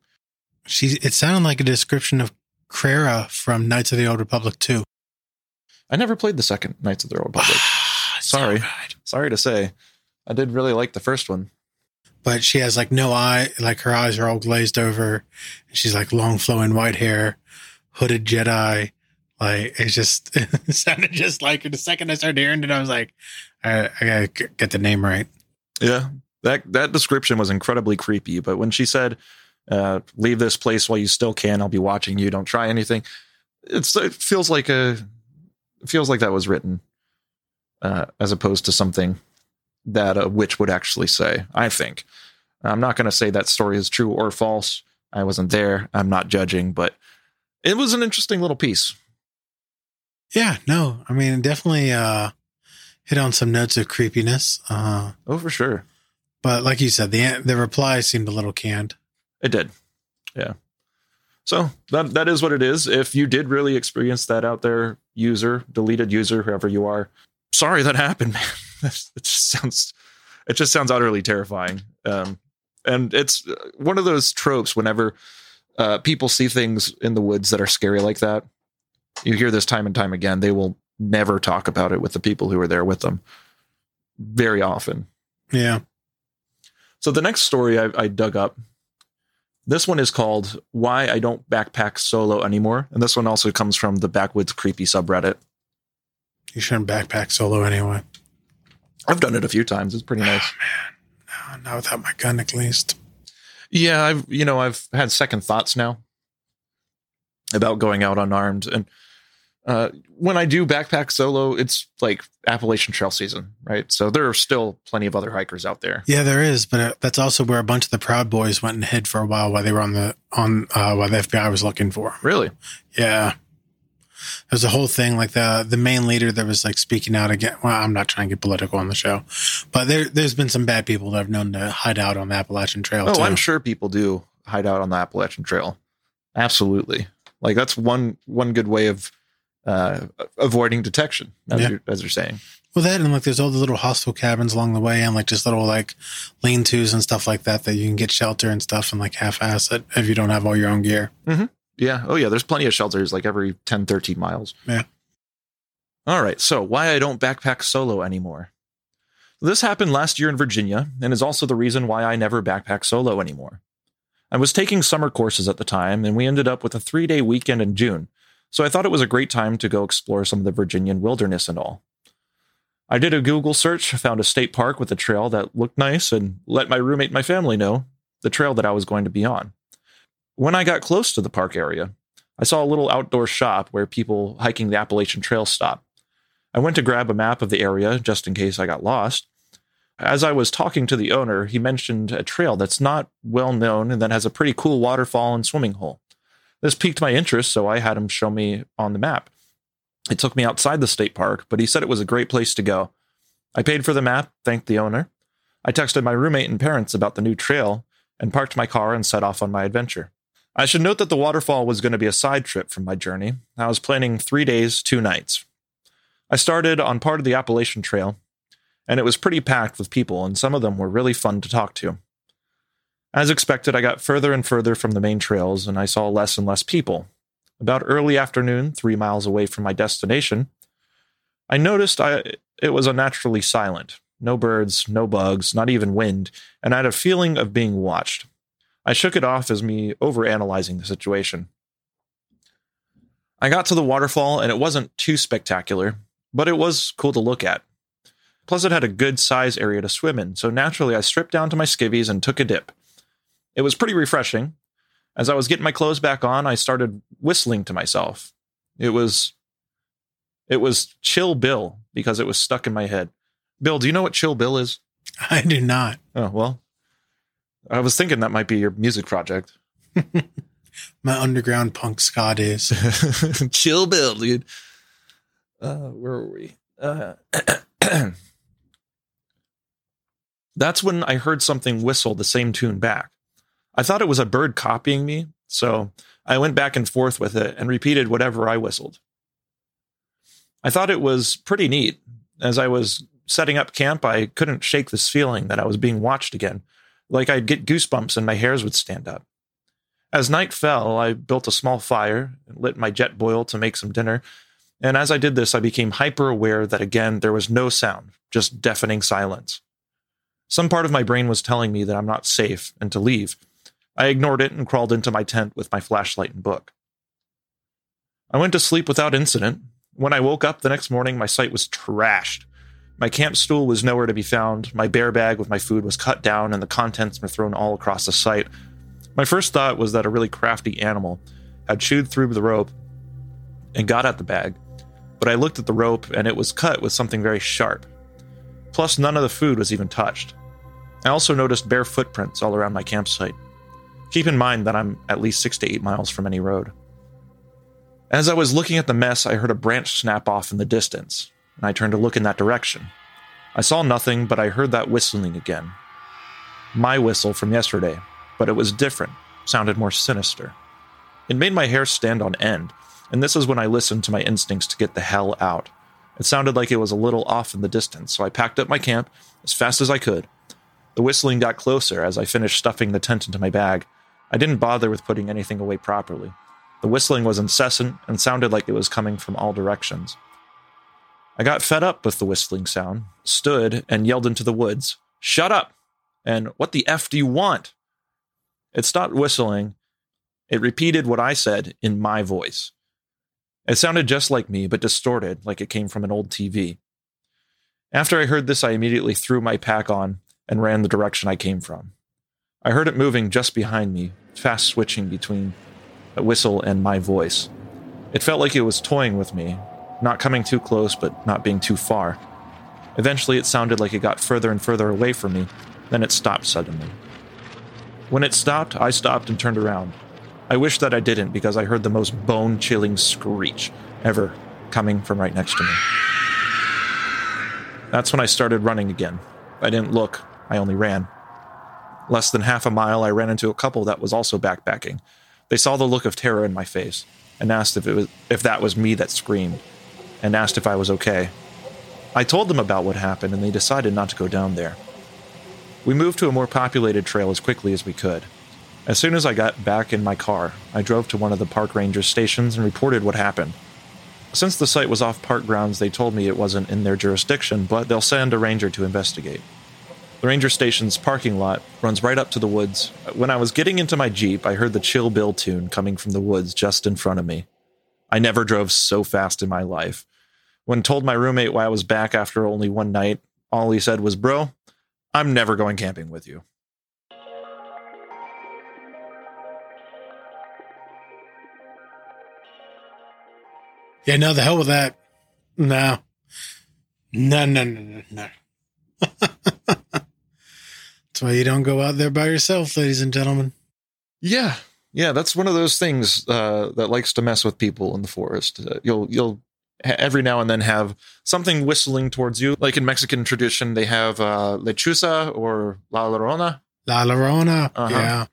She it sounded like a description of Kreia from Knights of the Old Republic 2. I never played the second Knights of the Old Republic. Ah, Sorry. So Sorry to say. I did really like the first one. But she has like no eye, like her eyes are all glazed over. And she's like long flowing white hair, hooded Jedi. Like it's just it sounded just like. The second I started hearing it, I was like, I, I gotta get the name right. Yeah. That that description was incredibly creepy. But when she said uh, leave this place while you still can. I'll be watching you. Don't try anything. it's it feels like a it feels like that was written uh, as opposed to something that a witch would actually say. I think. I'm not going to say that story is true or false. I wasn't there. I'm not judging, but it was an interesting little piece. Yeah, no, I mean, definitely uh, hit on some notes of creepiness. Uh, oh, for sure. But like you said, the the reply seemed a little canned. It did. Yeah. So that that is what it is. If you did really experience that out there, user, deleted user, whoever you are, sorry that happened, man. it just sounds it just sounds utterly terrifying. Um, and it's one of those tropes whenever uh, people see things in the woods that are scary like that. You hear this time and time again. They will never talk about it with the people who are there with them. Very often. Yeah. So the next story I, I dug up this one is called Why I Don't Backpack Solo Anymore. And this one also comes from the Backwoods Creepy subreddit. You shouldn't backpack solo anyway. I've done it a few times. It's pretty nice. Oh, man. No, not without my gun, at least. Yeah, I've you know, I've had second thoughts now about going out unarmed. And uh, when I do backpack solo, it's like Appalachian Trail season, right? So there are still plenty of other hikers out there. Yeah, there is, but uh, that's also where a bunch of the Proud Boys went and hid for a while while they were on the on uh, while the FBI was looking for. Really? Yeah. There's a whole thing like the the main leader that was like speaking out again. Well, I'm not trying to get political on the show, but there there's been some bad people that I've known to hide out on the Appalachian Trail. Oh, too. I'm sure people do hide out on the Appalachian Trail. Absolutely. Like that's one one good way of uh, avoiding detection, as, Yeah. you're, as you're saying. Well, that and like there's all the little hostel cabins along the way, and like just little like lean tos and stuff like that that you can get shelter and stuff and like half ass it if you don't have all your own gear. Mm-hmm. Yeah. Oh, yeah. There's plenty of shelters like every 10, 13 miles. Yeah. All right. So, why I don't backpack solo anymore. This happened last year in Virginia and is also the reason why I never backpack solo anymore. I was taking summer courses at the time, and we ended up with a three day weekend in June, so I thought it was a great time to go explore some of the Virginian wilderness and all. I did a Google search, found a state park with a trail that looked nice, and let my roommate and my family know the trail that I was going to be on. When I got close to the park area, I saw a little outdoor shop where people hiking the Appalachian Trail stop. I went to grab a map of the area just in case I got lost. As I was talking to the owner, he mentioned a trail that's not well known and that has a pretty cool waterfall and swimming hole. This piqued my interest, so I had him show me on the map. It took me outside the state park, but he said it was a great place to go. I paid for the map, thanked the owner. I texted my roommate and parents about the new trail and parked my car and set off on my adventure. I should note that the waterfall was going to be a side trip from my journey. I was planning three days, two nights. I started on part of the Appalachian Trail, and it was pretty packed with people, and some of them were really fun to talk to. As expected, I got further and further from the main trails, and I saw less and less people. About early afternoon, three miles away from my destination, I noticed I, it was unnaturally silent. No birds, no bugs, not even wind, and I had a feeling of being watched. I shook it off as me overanalyzing the situation. I got to the waterfall, and it wasn't too spectacular, but it was cool to look at. Plus, it had a good size area to swim in, so naturally I stripped down to my skivvies and took a dip. It was pretty refreshing. As I was getting my clothes back on, I started whistling to myself. It was it was Chill Bill because it was stuck in my head. Bill, do you know what Chill Bill is? I do not. Oh, well. I was thinking that might be your music project. My underground punk ska days. Chill Bill, dude. Uh, where were we? Uh, that's when I heard something whistle the same tune back. I thought it was a bird copying me, so I went back and forth with it and repeated whatever I whistled. I thought it was pretty neat. As I was setting up camp, I couldn't shake this feeling that I was being watched again, like I'd get goosebumps and my hairs would stand up. As night fell, I built a small fire and lit my Jetboil to make some dinner. And as I did this, I became hyper aware that again, there was no sound, just deafening silence. Some part of my brain was telling me that I'm not safe and to leave. I ignored it and crawled into my tent with my flashlight and book. I went to sleep without incident. When I woke up the next morning, my site was trashed. My camp stool was nowhere to be found. My bear bag with my food was cut down, and the contents were thrown all across the site. My first thought was that a really crafty animal had chewed through the rope and got at the bag, but I looked at the rope and it was cut with something very sharp. Plus, none of the food was even touched. I also noticed bare footprints all around my campsite. Keep in mind that I'm at least six to eight miles from any road. As I was looking at the mess, I heard a branch snap off in the distance, and I turned to look in that direction. I saw nothing, but I heard that whistling again. My whistle from yesterday, but it was different, sounded more sinister. It made my hair stand on end, and this is when I listened to my instincts to get the hell out. It sounded like it was a little off in the distance, so I packed up my camp as fast as I could. The whistling got closer as I finished stuffing the tent into my bag. I didn't bother with putting anything away properly. The whistling was incessant and sounded like it was coming from all directions. I got fed up with the whistling sound, stood, and yelled into the woods, Shut up! And what the F do you want? It stopped whistling. It repeated what I said in my voice. It sounded just like me, but distorted, like it came from an old TV. After I heard this, I immediately threw my pack on and ran the direction I came from. I heard it moving just behind me, fast switching between a whistle and my voice. It felt like it was toying with me, not coming too close, but not being too far. Eventually, it sounded like it got further and further away from me, then it stopped suddenly. When it stopped, I stopped and turned around. I wish that I didn't because I heard the most bone chilling screech ever coming from right next to me. That's when I started running again. I didn't look, I only ran. Less than half a mile, I ran into a couple that was also backpacking. They saw the look of terror in my face and asked if it was if that was me that screamed and asked if I was okay. I told them about what happened and they decided not to go down there. We moved to a more populated trail as quickly as we could. As soon as I got back in my car, I drove to one of the park ranger stations and reported what happened. Since the site was off park grounds, they told me it wasn't in their jurisdiction, but they'll send a ranger to investigate. The ranger station's parking lot runs right up to the woods. When I was getting into my Jeep, I heard the Chill Bill tune coming from the woods just in front of me. I never drove so fast in my life. When told my roommate why I was back after only one night, all he said was, Bro, I'm never going camping with you. Yeah, no, the hell with that. No. No, no, no, no, no. That's why you don't go out there by yourself, ladies and gentlemen. Yeah, yeah, that's one of those things uh, that likes to mess with people in the forest. Uh, you'll you'll every now and then have something whistling towards you. Like in Mexican tradition, they have uh, lechuza or la llorona. La Llorona. Uh-huh. Yeah.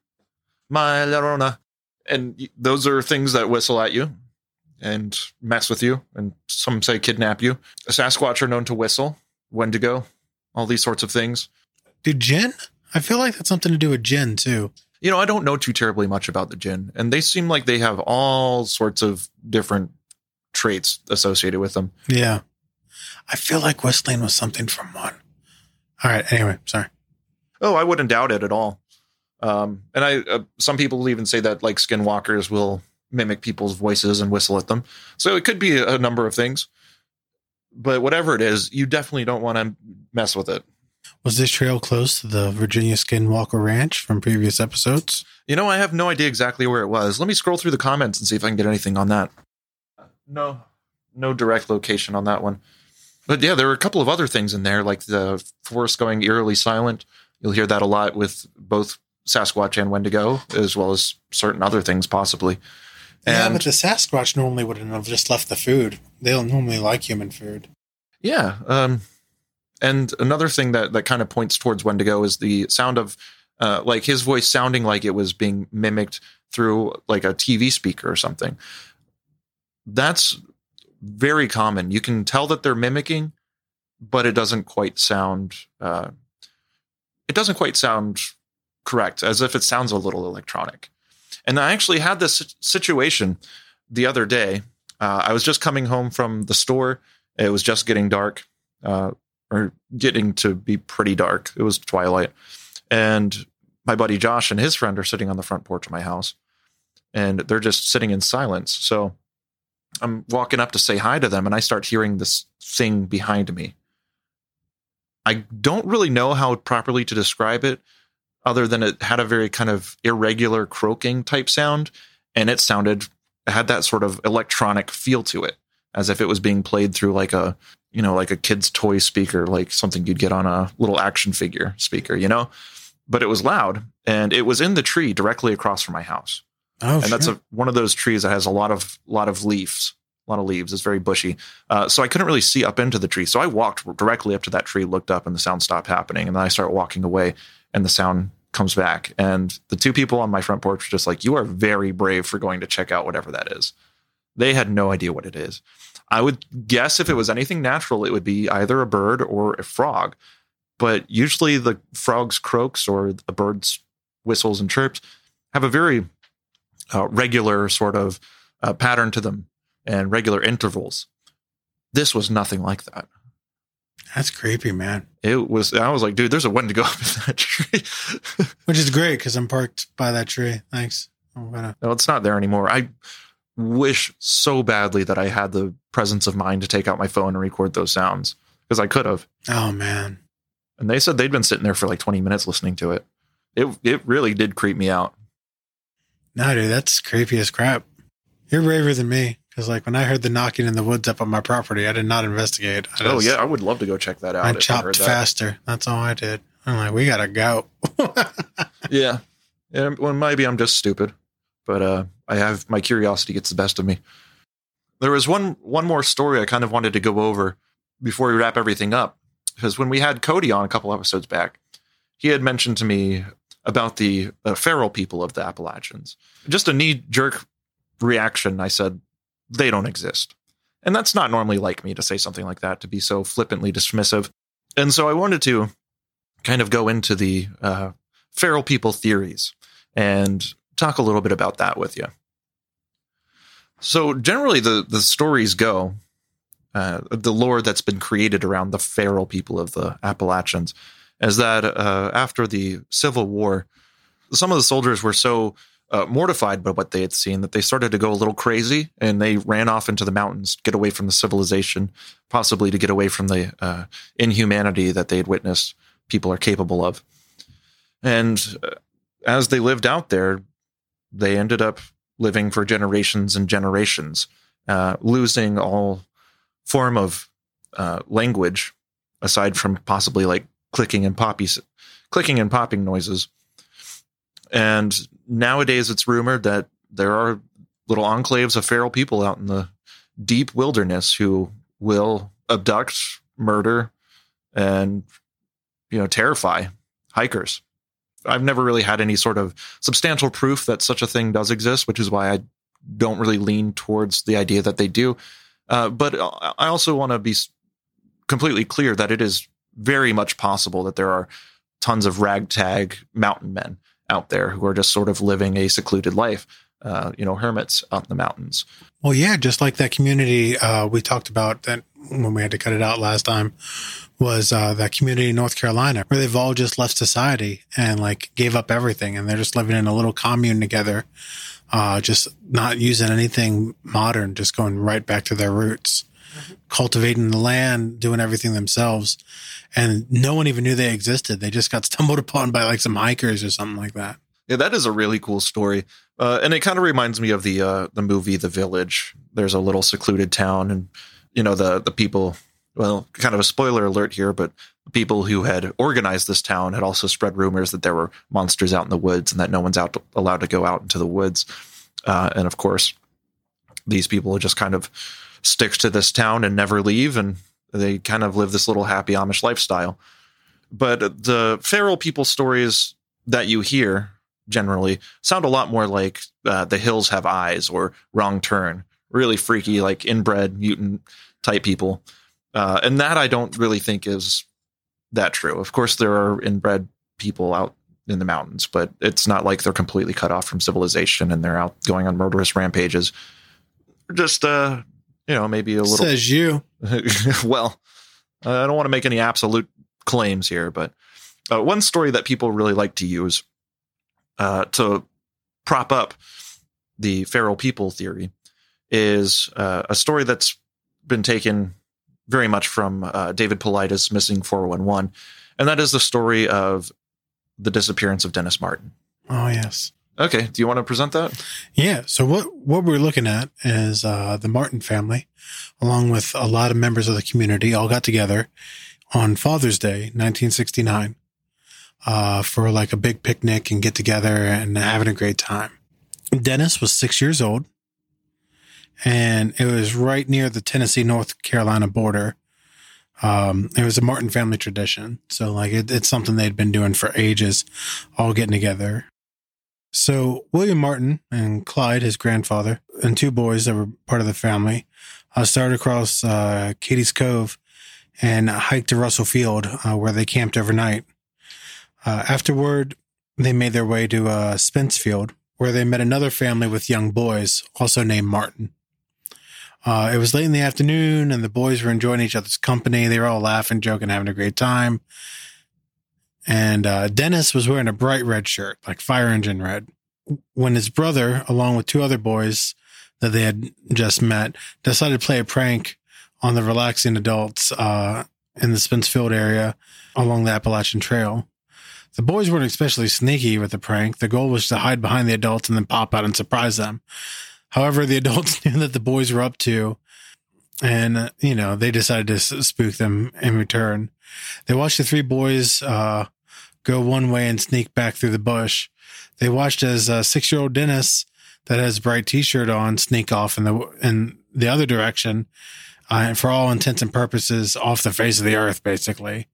My llorona, and those are things that whistle at you and mess with you, and some say kidnap you. A Sasquatch are known to whistle, Wendigo, all these sorts of things. Do gin? I feel like that's something to do with djinn too. You know, I don't know too terribly much about the djinn, and they seem like they have all sorts of different traits associated with them. Yeah. I feel like whistling was something from one. All right. Anyway, sorry. Oh, I wouldn't doubt it at all. Um, and I, uh, some people even say that like skinwalkers will mimic people's voices and whistle at them. So it could be a number of things. But whatever it is, you definitely don't want to mess with it. Was this trail close to the Virginia Skinwalker Ranch from previous episodes? You know, I have no idea exactly where it was. Let me scroll through the comments and see if I can get anything on that. No, no direct location on that one. But yeah, there were a couple of other things in there, like the forest going eerily silent. You'll hear that a lot with both Sasquatch and Wendigo, as well as certain other things, possibly. yeah, And but the Sasquatch normally wouldn't have just left the food. They don't normally like human food. Yeah. Um, and another thing that, that kind of points towards Wendigo is the sound of uh, like his voice sounding like it was being mimicked through like a TV speaker or something. That's very common. You can tell that they're mimicking, but it doesn't quite sound. Uh, it doesn't quite sound correct, as if it sounds a little electronic. And I actually had this situation the other day. Uh, I was just coming home from the store. It was just getting dark, uh, or getting to be pretty dark. It was twilight. And my buddy Josh and his friend are sitting on the front porch of my house, and they're just sitting in silence. So I'm walking up to say hi to them, and I start hearing this thing behind me. I don't really know how properly to describe it, other than it had a very kind of irregular croaking type sound, and it sounded had that sort of electronic feel to it, as if it was being played through like a you know like a kid's toy speaker, like something you'd get on a little action figure speaker, you know. But it was loud, and it was in the tree directly across from my house. Oh, and that's a one of those trees that has a lot of lot of leaves, a lot of leaves. It's very bushy, uh, so I couldn't really see up into the tree. So I walked directly up to that tree, looked up, and the sound stopped happening. And then I start walking away, and the sound comes back. And the two people on my front porch were just like, "You are very brave for going to check out whatever that is." They had no idea what it is. I would guess if it was anything natural, it would be either a bird or a frog. But usually, the frog's croaks or a bird's whistles and chirps have a very uh, regular sort of uh, pattern to them and regular intervals. This was nothing like that. That's creepy, man. It was. I was like, dude, there's a Wendigo up in that tree. Which is great because I'm parked by that tree. Thanks. I'm gonna. no, it's not there anymore. I wish so badly that I had the presence of mind to take out my phone and record those sounds because I could have. Oh man. And they said they'd been sitting there for like 20 minutes listening to it. It it really did creep me out. No, dude, that's creepy as crap. You're braver than me because, like, when I heard the knocking in the woods up on my property, I did not investigate. I oh just- yeah, I would love to go check that out. I chopped that. faster. That's all I did. I'm like, we gotta go. Yeah. Yeah. Well, maybe I'm just stupid, but uh, I have my curiosity gets the best of me. There was one one more story I kind of wanted to go over before we wrap everything up, because when we had Cody on a couple episodes back, he had mentioned to me about the uh, feral people of the Appalachians. Just a knee jerk reaction. I said they don't exist, and that's not normally like me to say something like that to be so flippantly dismissive. And so I wanted to kind of go into the uh, feral people theories and talk a little bit about that with you. So generally, the the stories go, uh, the lore that's been created around the feral people of the Appalachians, is that uh, after the Civil War, some of the soldiers were so uh, mortified by what they had seen that they started to go a little crazy and they ran off into the mountains, get away from the civilization, possibly to get away from the uh, inhumanity that they had witnessed people are capable of. And uh, as they lived out there, they ended up living for generations and generations, uh, losing all form of uh, language aside from possibly like clicking and poppy, clicking and popping noises. And nowadays, it's rumored that there are little enclaves of feral people out in the deep wilderness who will abduct, murder, and you know terrify hikers. I've never really had any sort of substantial proof that such a thing does exist, which is why I don't really lean towards the idea that they do. Uh, but I also want to be completely clear that it is very much possible that there are tons of ragtag mountain men out there who are just sort of living a secluded life, uh, you know, hermits up in the mountains. Well, yeah, just like that community uh, we talked about that when we had to cut it out last time was uh, that community in North Carolina where they've all just left society and like gave up everything and they're just living in a little commune together, uh, just not using anything modern, just going right back to their roots, cultivating the land, doing everything themselves. And no one even knew they existed. They just got stumbled upon by like some hikers or something like that. Yeah, that is a really cool story, uh, and it kind of reminds me of the uh, the movie The Village. There's a little secluded town, and you know the the people. Well, kind of a spoiler alert here, but people who had organized this town had also spread rumors that there were monsters out in the woods and that no one's out allowed to go out into the woods. Uh, and of course, these people just kind of stick to this town and never leave, and they kind of live this little happy Amish lifestyle. But the feral people stories that you hear generally sound a lot more like uh, the hills have eyes or wrong turn really freaky like inbred mutant type people uh, and that i don't really think is that true of course there are inbred people out in the mountains but it's not like they're completely cut off from civilization and they're out going on murderous rampages just uh you know maybe a little Says you. well, I don't want to make any absolute claims here, but uh, one story that people really like to use uh, to prop up the feral people theory is uh, a story that's been taken very much from uh, David Paulides' Missing 411, and that is the story of the disappearance of Dennis Martin. Oh, yes. Okay. Do you want to present that? Yeah. So what what we're looking at is uh, the Martin family, along with a lot of members of the community, all got together on Father's Day, 1969, uh, for like a big picnic and get together and having a great time. Dennis was six years old, and it was right near the Tennessee North Carolina border. Um, it was a Martin family tradition, so like it, it's something they'd been doing for ages, all getting together. So William Martin and Clyde, his grandfather, and two boys that were part of the family, uh, started across uh, Cades Cove and hiked to Russell Field, uh, where they camped overnight. Uh, afterward, they made their way to uh, Spence Field, where they met another family with young boys, also named Martin. Uh, it was late in the afternoon, and the boys were enjoying each other's company. They were all laughing, joking, having a great time. And uh, Dennis was wearing a bright red shirt, like fire engine red. When his brother, along with two other boys that they had just met, decided to play a prank on the relaxing adults uh, in the Spence Field area along the Appalachian Trail. The boys weren't especially sneaky with the prank. The goal was to hide behind the adults and then pop out and surprise them. However, the adults knew that the boys were up to, and uh, you know they decided to spook them in return. They watched the three boys uh, go one way and sneak back through the bush. They watched as uh, six-year-old Dennis, that has a bright T-shirt on, sneak off in the in the other direction, uh, and for all intents and purposes, off the face of the earth, basically.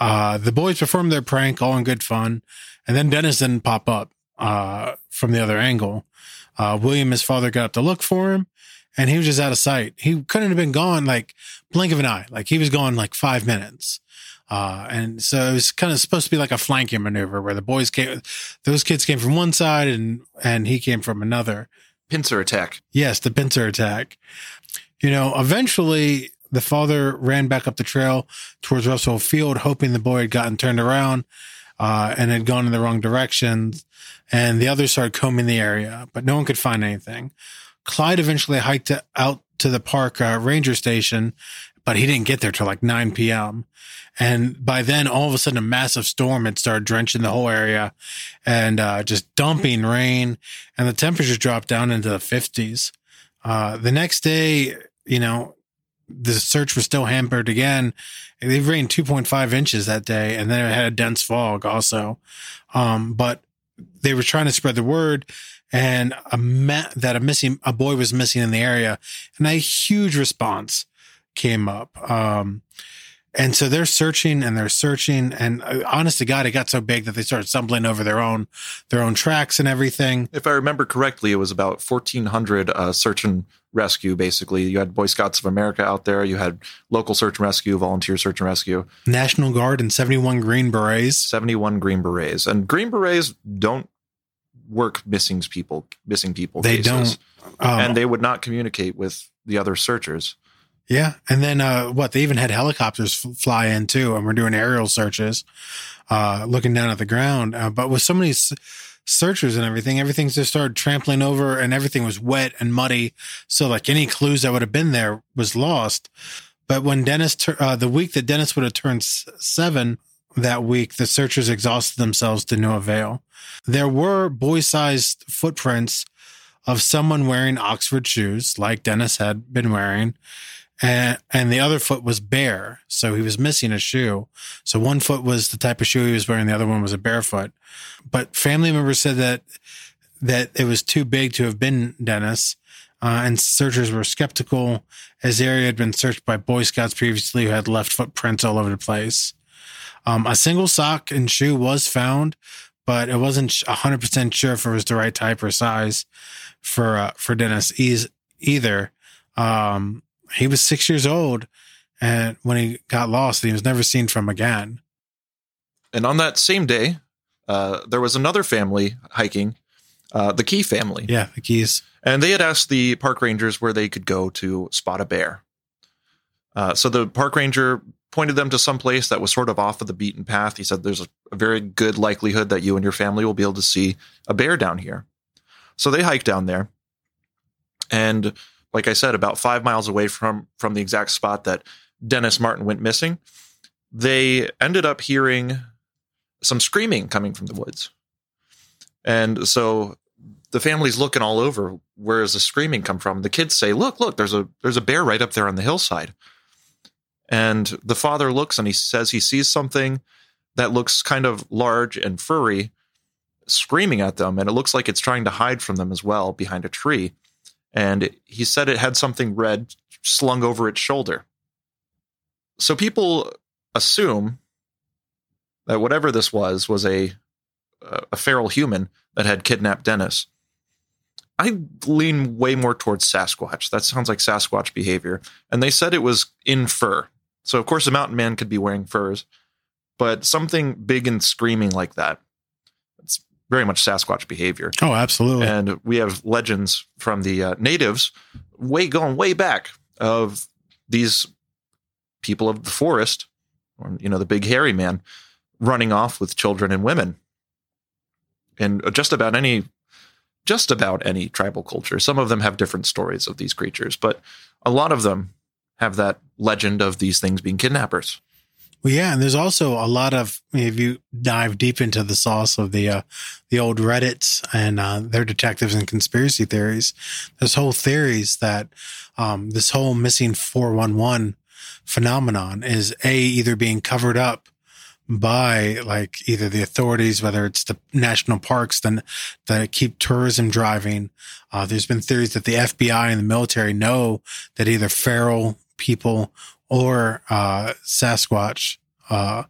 Uh, the boys performed their prank all in good fun, and then Dennis didn't pop up uh, from the other angle. Uh, William, his father, got up to look for him, and he was just out of sight. He couldn't have been gone like blink of an eye. Like he was gone like five minutes. Uh, and so it was kind of supposed to be like a flanking maneuver where the boys came, those kids came from one side and, and he came from another. Pincer attack. Yes, the pincer attack. You know, eventually the father ran back up the trail towards Russell Field, hoping the boy had gotten turned around, uh, and had gone in the wrong direction. And the others started combing the area, but no one could find anything. Clyde eventually hiked out to the park uh, ranger station, but he didn't get there till like 9 p.m. And by then, all of a sudden, a massive storm had started drenching the whole area and uh, just dumping rain, and the temperatures dropped down into the 50s. Uh, the next day, you know, the search was still hampered again. They rained 2.5 inches that day, and then it had a dense fog also. Um, but they were trying to spread the word and a ma- that a missing a boy was missing in the area, and a huge response came up. Um, and so they're searching and they're searching, and uh, honest to God, it got so big that they started stumbling over their own their own tracks and everything. If I remember correctly, it was about 1,400 uh, search and rescue, basically. You had Boy Scouts of America out there, you had local search and rescue, volunteer search and rescue, National Guard and 71 Green Berets. 71 Green Berets. And Green Berets don't work missing people, missing people. They cases. don't. Um, and they would not communicate with the other searchers. Yeah, and then uh, what? They even had helicopters fly in too, and we're doing aerial searches, uh, looking down at the ground. Uh, but with so many s- searchers and everything, everything just started trampling over, and everything was wet and muddy. So like any clues that would have been there was lost. But when Dennis, tur- uh, the week that Dennis would have turned s- seven, that week the searchers exhausted themselves to no avail. There were boy-sized footprints of someone wearing Oxford shoes, like Dennis had been wearing and and the other foot was bare, so he was missing a shoe. So one foot was the type of shoe he was wearing, the other one was a barefoot. But family members said that that it was too big to have been Dennis, uh, and searchers were skeptical as the area had been searched by Boy Scouts previously who had left footprints all over the place. Um, a single sock and shoe was found, but it wasn't hundred percent sure if it was the right type or size for uh, for Dennis either. Um, he was six years old and when he got lost he was never seen from again And on that same day, uh, there was another family hiking, uh, the Key family. yeah the keys And they had asked the park rangers where they could go to spot a bear. Uh, so the park ranger pointed them to some place that was sort of off of the beaten path. He said, There's a, a very good likelihood that you and your family will be able to see a bear down here. So they hiked down there. And like I said, about five miles away from, from the exact spot that Dennis Martin went missing, they ended up hearing some screaming coming from the woods. And so the family's looking all over. Where does the screaming come from? The kids say, "Look, look! There's a there's a bear right up there on the hillside." And the father looks and he says he sees something that looks kind of large and furry screaming at them, and it looks like it's trying to hide from them as well behind a tree. And he said it had something red slung over its shoulder. So people assume that whatever this was was a a feral human that had kidnapped Dennis. I lean way more towards Sasquatch. That sounds like Sasquatch behavior. And they said it was in fur. So of course a mountain man could be wearing furs, but something big and screaming like that. Very much Sasquatch behavior. Oh, absolutely. And we have legends from the uh, natives way going way back of these people of the forest, or you know, the big hairy man running off with children and women. And just about any just about any tribal culture. Some of them have different stories of these creatures, but a lot of them have that legend of these things being kidnappers. Well, yeah, and there's also a lot of if you dive deep into the sauce of the uh, the old Reddits and uh, their detectives and conspiracy theories. There's whole theories that um, this whole missing four one one phenomenon is a either being covered up by like either the authorities, whether it's the national parks then that keep tourism driving. Uh, there's been theories that the FBI and the military know that either feral people or uh, Sasquatch uh,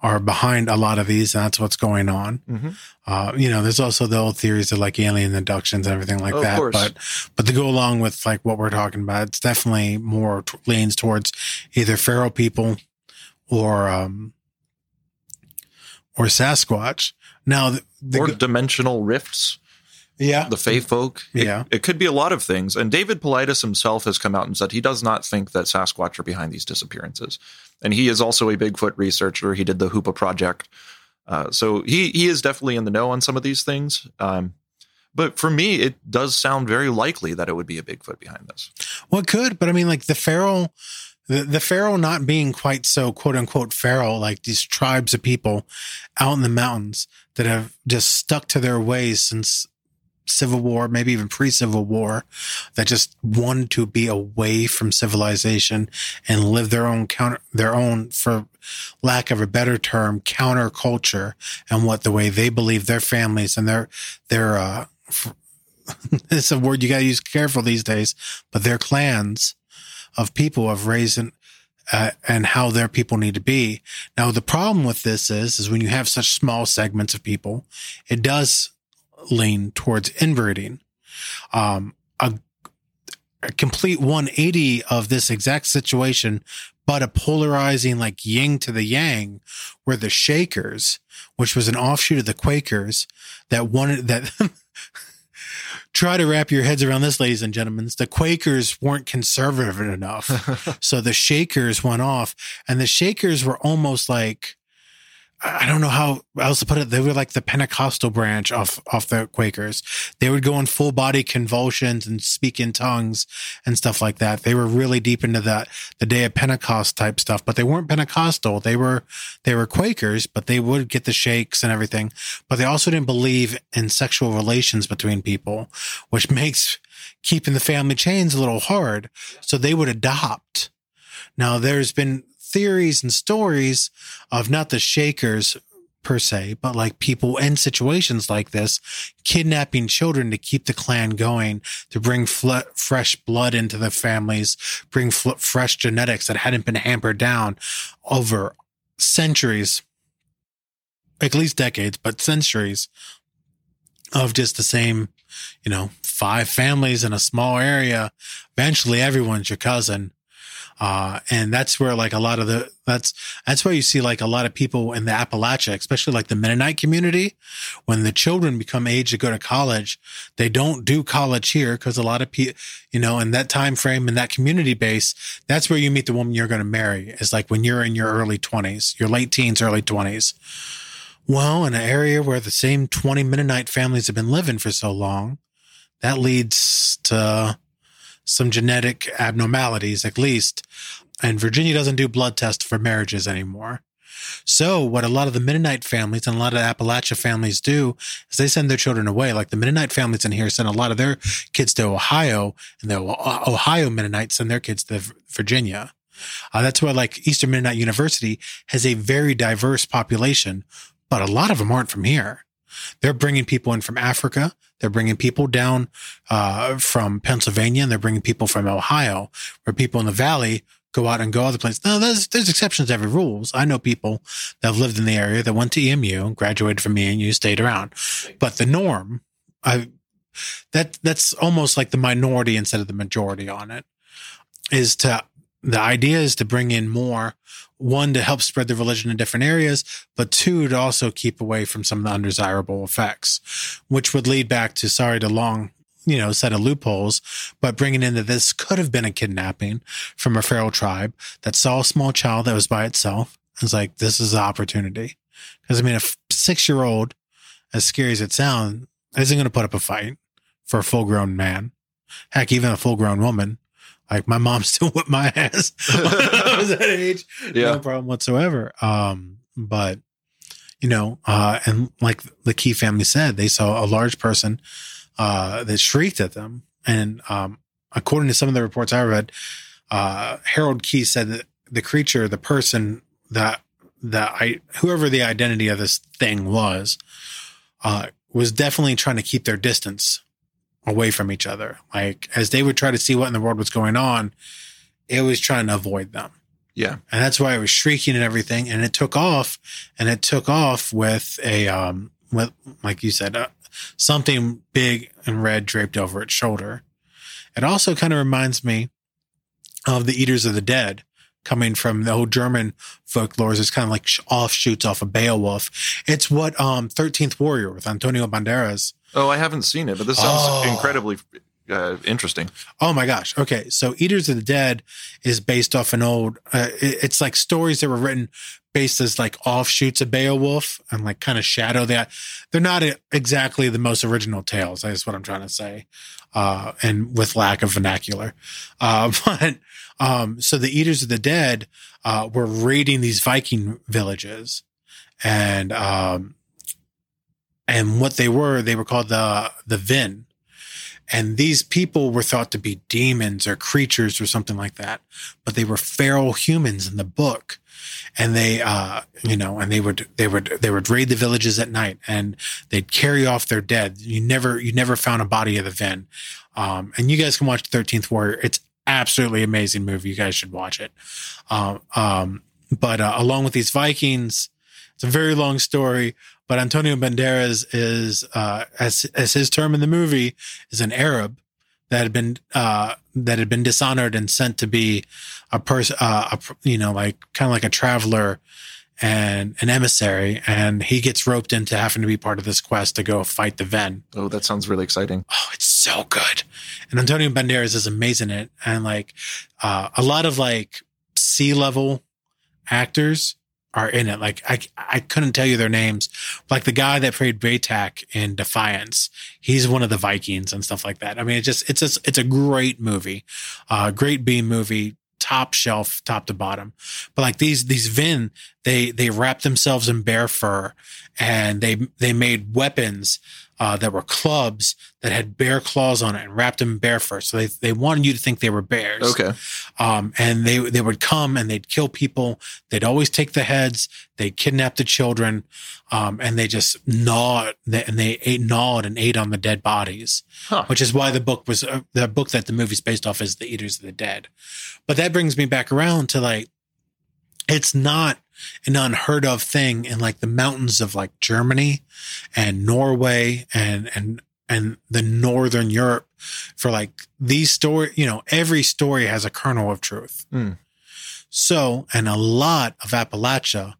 are behind a lot of these, and that's what's going on. Mm-hmm. Uh, you know, there's also the old theories of like alien abductions and everything like Of that. But but to go along with like what we're talking about, it's definitely more t- leans towards either feral people or um or Sasquatch. Now, the, the, or dimensional rifts. Yeah. The Fey folk. It, Yeah. It could be a lot of things. And David Paulides himself has come out and said he does not think that Sasquatch are behind these disappearances. And he is also a Bigfoot researcher. He did the Hoopa Project. Uh, so he, he is definitely in the know on some of these things. Um, but for me, it does sound very likely that it would be a Bigfoot behind this. Well, it could, but I mean, like the feral, the, the feral not being quite so quote unquote feral, like these tribes of people out in the mountains that have just stuck to their ways since Civil War, maybe even pre Civil War, that just wanted to be away from civilization and live their own counter, their own, for lack of a better term, counterculture and what the way they believe their families and their, their, uh, it's a word you got to use careful these days, but their clans of people have raised and, uh, and how their people need to be. Now, the problem with this is, is when you have such small segments of people, it does lean towards inverting. Um, a, a complete 180 of this exact situation, but a polarizing like yin to the yang, where the Shakers, which was an offshoot of the Quakers, that wanted that. Try to wrap your heads around this, ladies and gentlemen. The Quakers weren't conservative enough. so the Shakers went off, and the Shakers were almost like, I don't know how else to put it. They were like the Pentecostal branch off off the Quakers. They would go in full body convulsions and speak in tongues and stuff like that. They were really deep into that, the day of Pentecost type stuff, but they weren't Pentecostal. They were, they were Quakers, but they would get the shakes and everything, but they also didn't believe in sexual relations between people, which makes keeping the family chains a little hard. So they would adopt. Now there's been theories and stories of not the Shakers per se, but like people in situations like this, kidnapping children to keep the clan going, to bring fl- fresh blood into the families, bring fl- fresh genetics that hadn't been hampered down over centuries, at least decades, but centuries of just the same, you know, five families in a small area. Eventually everyone's your cousin. Uh, and that's where like a lot of the, that's, that's where you see like a lot of people in the Appalachia, especially like the Mennonite community, when the children become age to go to college, they don't do college here because a lot of people, you know, in that time frame, in that community base, that's where you meet the woman you're going to marry is like when you're in your early twenties, your late teens, early twenties. Well, in an area where the same 20 Mennonite families have been living for so long, that leads to some genetic abnormalities, at least. And Virginia doesn't do blood tests for marriages anymore. So what a lot of the Mennonite families and a lot of Appalachia families do is they send their children away. Like the Mennonite families in here send a lot of their kids to Ohio, and the Ohio Mennonites send their kids to Virginia. Uh, that's why like Eastern Mennonite University has a very diverse population, but a lot of them aren't from here. They're bringing people in from Africa. They're bringing people down uh, from Pennsylvania, and they're bringing people from Ohio, where people in the valley go out and go other places. No, there's there's exceptions to every rules. I know people that have lived in the area that went to EMU, graduated from EMU, stayed around, but the norm, I that that's almost like the minority instead of the majority on it. Is to the idea is to bring in more one to help spread the religion in different areas, but two to also keep away from some of the undesirable effects, which would lead back to sorry to long you know, set of loopholes, but bringing in that this could have been a kidnapping from a feral tribe that saw a small child that was by itself. It's like, this is the opportunity. Cause I mean, a six year old, as scary as it sounds, isn't going to put up a fight for a full grown man. Heck, even a full grown woman like my mom still whipped my ass when I was that age. Yeah. No problem whatsoever. Um, but you know, uh, and like the Key family said, they saw a large person, uh, that shrieked at them. And, um, according to some of the reports I read, uh, Harold Key said that the creature, the person that, that I, whoever the identity of this thing was, uh, was definitely trying to keep their distance away from each other. Like as they would try to see what in the world was going on, it was trying to avoid them. Yeah. And that's why it was shrieking and everything. And it took off and it took off with a, um, with, like you said, uh, something big and red draped over its shoulder. It also kind of reminds me of the Eaters of the Dead coming from the old German folklores. It's kind of like offshoots off of Beowulf. It's what, um, 13th Warrior with Antonio Banderas Oh, I haven't seen it, but this sounds oh. incredibly uh, interesting. Oh my gosh. Okay. So Eaters of the Dead is based off an old, uh, it's like stories that were written based as like offshoots of Beowulf and like kind of shadow that. They're not exactly the most original tales. That's what I'm trying to say. Uh, and with lack of vernacular. Uh, but, um, so the Eaters of the Dead, uh, were raiding these Viking villages and, um, and what they were, they were called the the Vin. And these people were thought to be demons or creatures or something like that, but they were feral humans in the book. And they, uh, you know, and they would, they would, they would raid the villages at night and they'd carry off their dead. You never, you never found a body of the Vin. Um, and you guys can watch 13th Warrior. It's absolutely amazing movie. You guys should watch it. Um, um, but, uh, along with these Vikings, it's a very long story. But Antonio Banderas is, uh, as, as his term in the movie, is an Arab that had been, uh, that had been dishonored and sent to be a person, uh, a, you know, like kind of like a traveler and an emissary. And he gets roped into having to be part of this quest to go fight the Ven. Oh, that sounds really exciting. Oh, it's so good. And Antonio Banderas is amazing in it. And like, uh, a lot of like sea level actors are in it. Like I, I couldn't tell you their names. Like the guy that played Baytak in Defiance, he's one of the Vikings and stuff like that. I mean, it just it's a, it's a great movie, uh, great B movie, top shelf, top to bottom. But like these these Vin, they they wrapped themselves in bear fur, and they they made weapons uh, that were clubs that had bear claws on it and wrapped them in bear fur. So they, they wanted you to think they were bears. Okay. Um, and they, they would come and they'd kill people. They'd always take the heads. They'd kidnap the children. Um, and they just gnawed and they ate, gnawed and ate on the dead bodies, huh. which is why the book was, uh, the book that the movie's based off is The Eaters of the Dead. But that brings me back around to like, it's not an unheard of thing in like the mountains of like Germany and Norway and and and the northern Europe for like these story, you know, every story has a kernel of truth. Mm. So, and a lot of Appalachia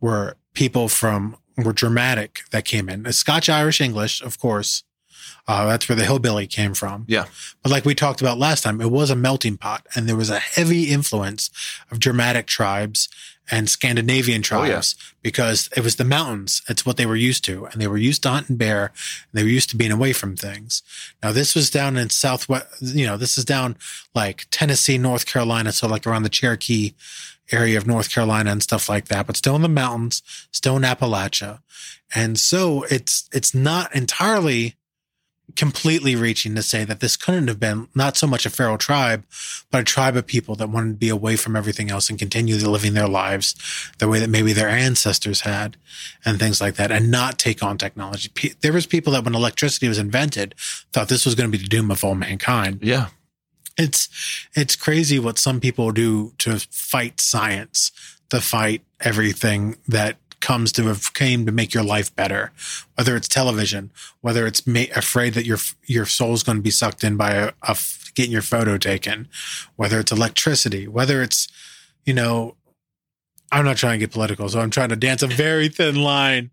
were people from were Germanic that came in. Scotch Irish English, of course. Uh, that's where the hillbilly came from. Yeah. But like we talked about last time, it was a melting pot and there was a heavy influence of Germanic tribes and Scandinavian tribes oh, yeah. because it was the mountains. It's what they were used to. And they were used to hunting bear. And they were used to being away from things. Now, this was down in Southwest, you know, this is down like Tennessee, North Carolina. So like around the Cherokee, area of North Carolina and stuff like that, but still in the mountains, still in Appalachia. And so it's, it's not entirely completely reaching to say that this couldn't have been not so much a feral tribe, but a tribe of people that wanted to be away from everything else and continue living their lives the way that maybe their ancestors had and things like that and not take on technology. There was people that when electricity was invented thought this was going to be the doom of all mankind. Yeah. It's, it's crazy what some people do to fight science, to fight everything that comes to have came to make your life better, whether it's television, whether it's ma- afraid that your your soul's going to be sucked in by a, a getting your photo taken, whether it's electricity, whether it's you know, I'm not trying to get political, so I'm trying to dance a very thin line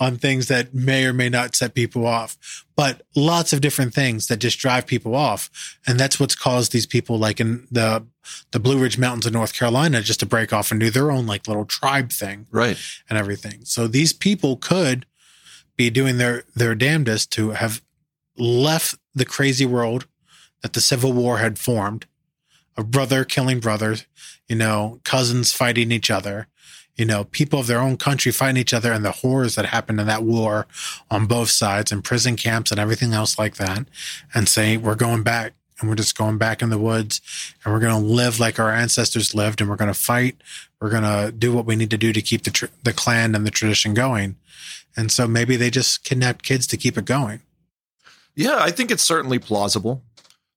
on things that may or may not set people off, but lots of different things that just drive people off. And that's what's caused these people like in the, the Blue Ridge Mountains of North Carolina just to break off and do their own like little tribe thing. Right. And everything. So these people could be doing their, their damnedest to have left the crazy world that the Civil War had formed of brother killing brothers, you know, cousins fighting each other, you know, people of their own country fighting each other and the horrors that happened in that war on both sides and prison camps and everything else like that and say, we're going back and we're just going back in the woods and we're going to live like our ancestors lived and we're going to fight. We're going to do what we need to do to keep the, tr- the clan and the tradition going. And so maybe they just kidnapped kids to keep it going. Yeah, I think it's certainly plausible.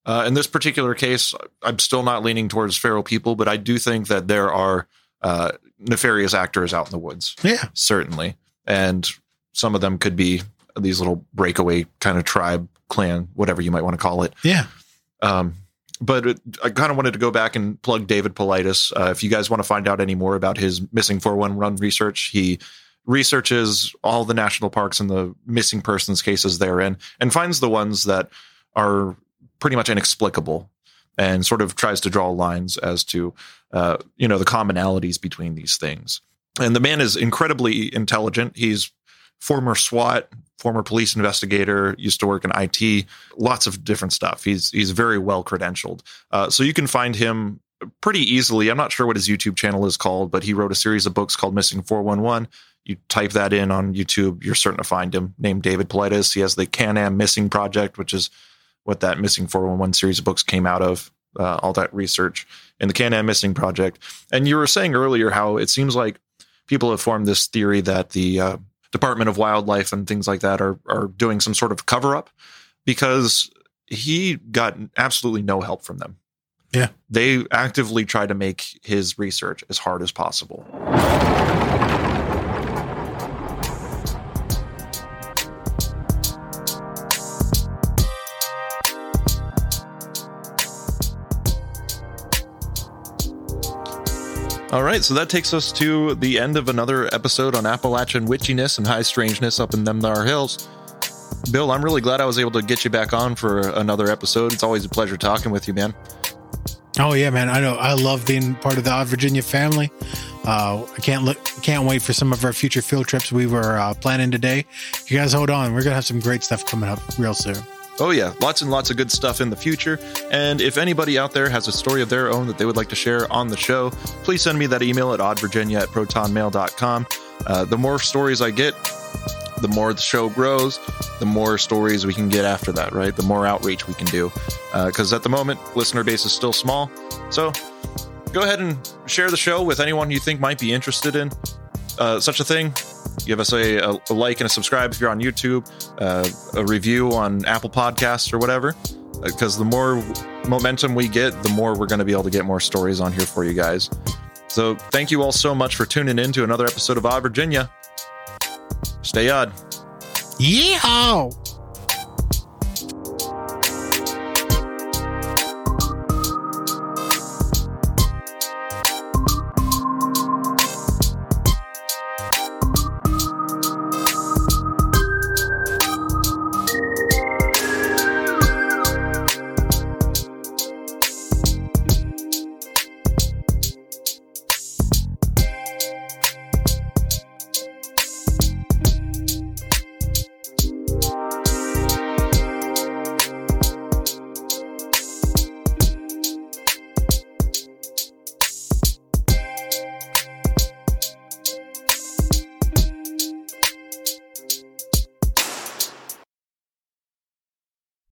Uh, in this particular case, I'm still not leaning towards feral people, but I do think that there are uh, nefarious actors out in the woods. Yeah, certainly, and some of them could be these little breakaway kind of tribe, clan, whatever you might want to call it. Yeah. Um, but it, I kind of wanted to go back and plug David Paulides. Uh, if you guys want to find out any more about his missing 411 research, he researches all the national parks and the missing persons cases therein and finds the ones that are pretty much inexplicable and sort of tries to draw lines as to uh, you know the commonalities between these things. And the man is incredibly intelligent. He's former SWAT, former police investigator, used to work in IT, lots of different stuff. He's he's very well credentialed. Uh, so you can find him pretty easily. I'm not sure what his YouTube channel is called, but he wrote a series of books called Missing 411. You type that in on YouTube, you're certain to find him. Named David Paulides. He has the Can Am Missing Project, which is what that Missing 411 series of books came out of. Uh, all that research in the Can Am Missing Project. And you were saying earlier how it seems like people have formed this theory that the uh, Department of Wildlife and things like that are are doing some sort of cover up because he got absolutely no help from them. Yeah. They actively try to make his research as hard as possible. All right, so that takes us to the end of another episode on Appalachian witchiness and high strangeness up in them thar hills. Bill, I'm really glad I was able to get you back on for another episode. It's always a pleasure talking with you, man. Oh yeah, man. I know. I love being part of the Odd Virginia family. Uh, I can't look, can't wait for some of our future field trips we were uh, planning today. You guys hold on. We're gonna have some great stuff coming up real soon. Oh, yeah, lots and lots of good stuff in the future. And if anybody out there has a story of their own that they would like to share on the show, please send me that email at oddvirginia at protonmail.com. Uh, the more stories I get, the more the show grows, the more stories we can get after that, right? The more outreach we can do. Because uh, at the moment, listener base is still small. So go ahead and share the show with anyone you think might be interested in uh, such a thing give us a, a, like and a subscribe if you're on YouTube, uh, a review on Apple Podcasts or whatever. Because uh, the more momentum we get, the more we're going to be able to get more stories on here for you guys. So thank you all so much for tuning in to another episode of Odd Virginia. Stay odd. Yeehaw!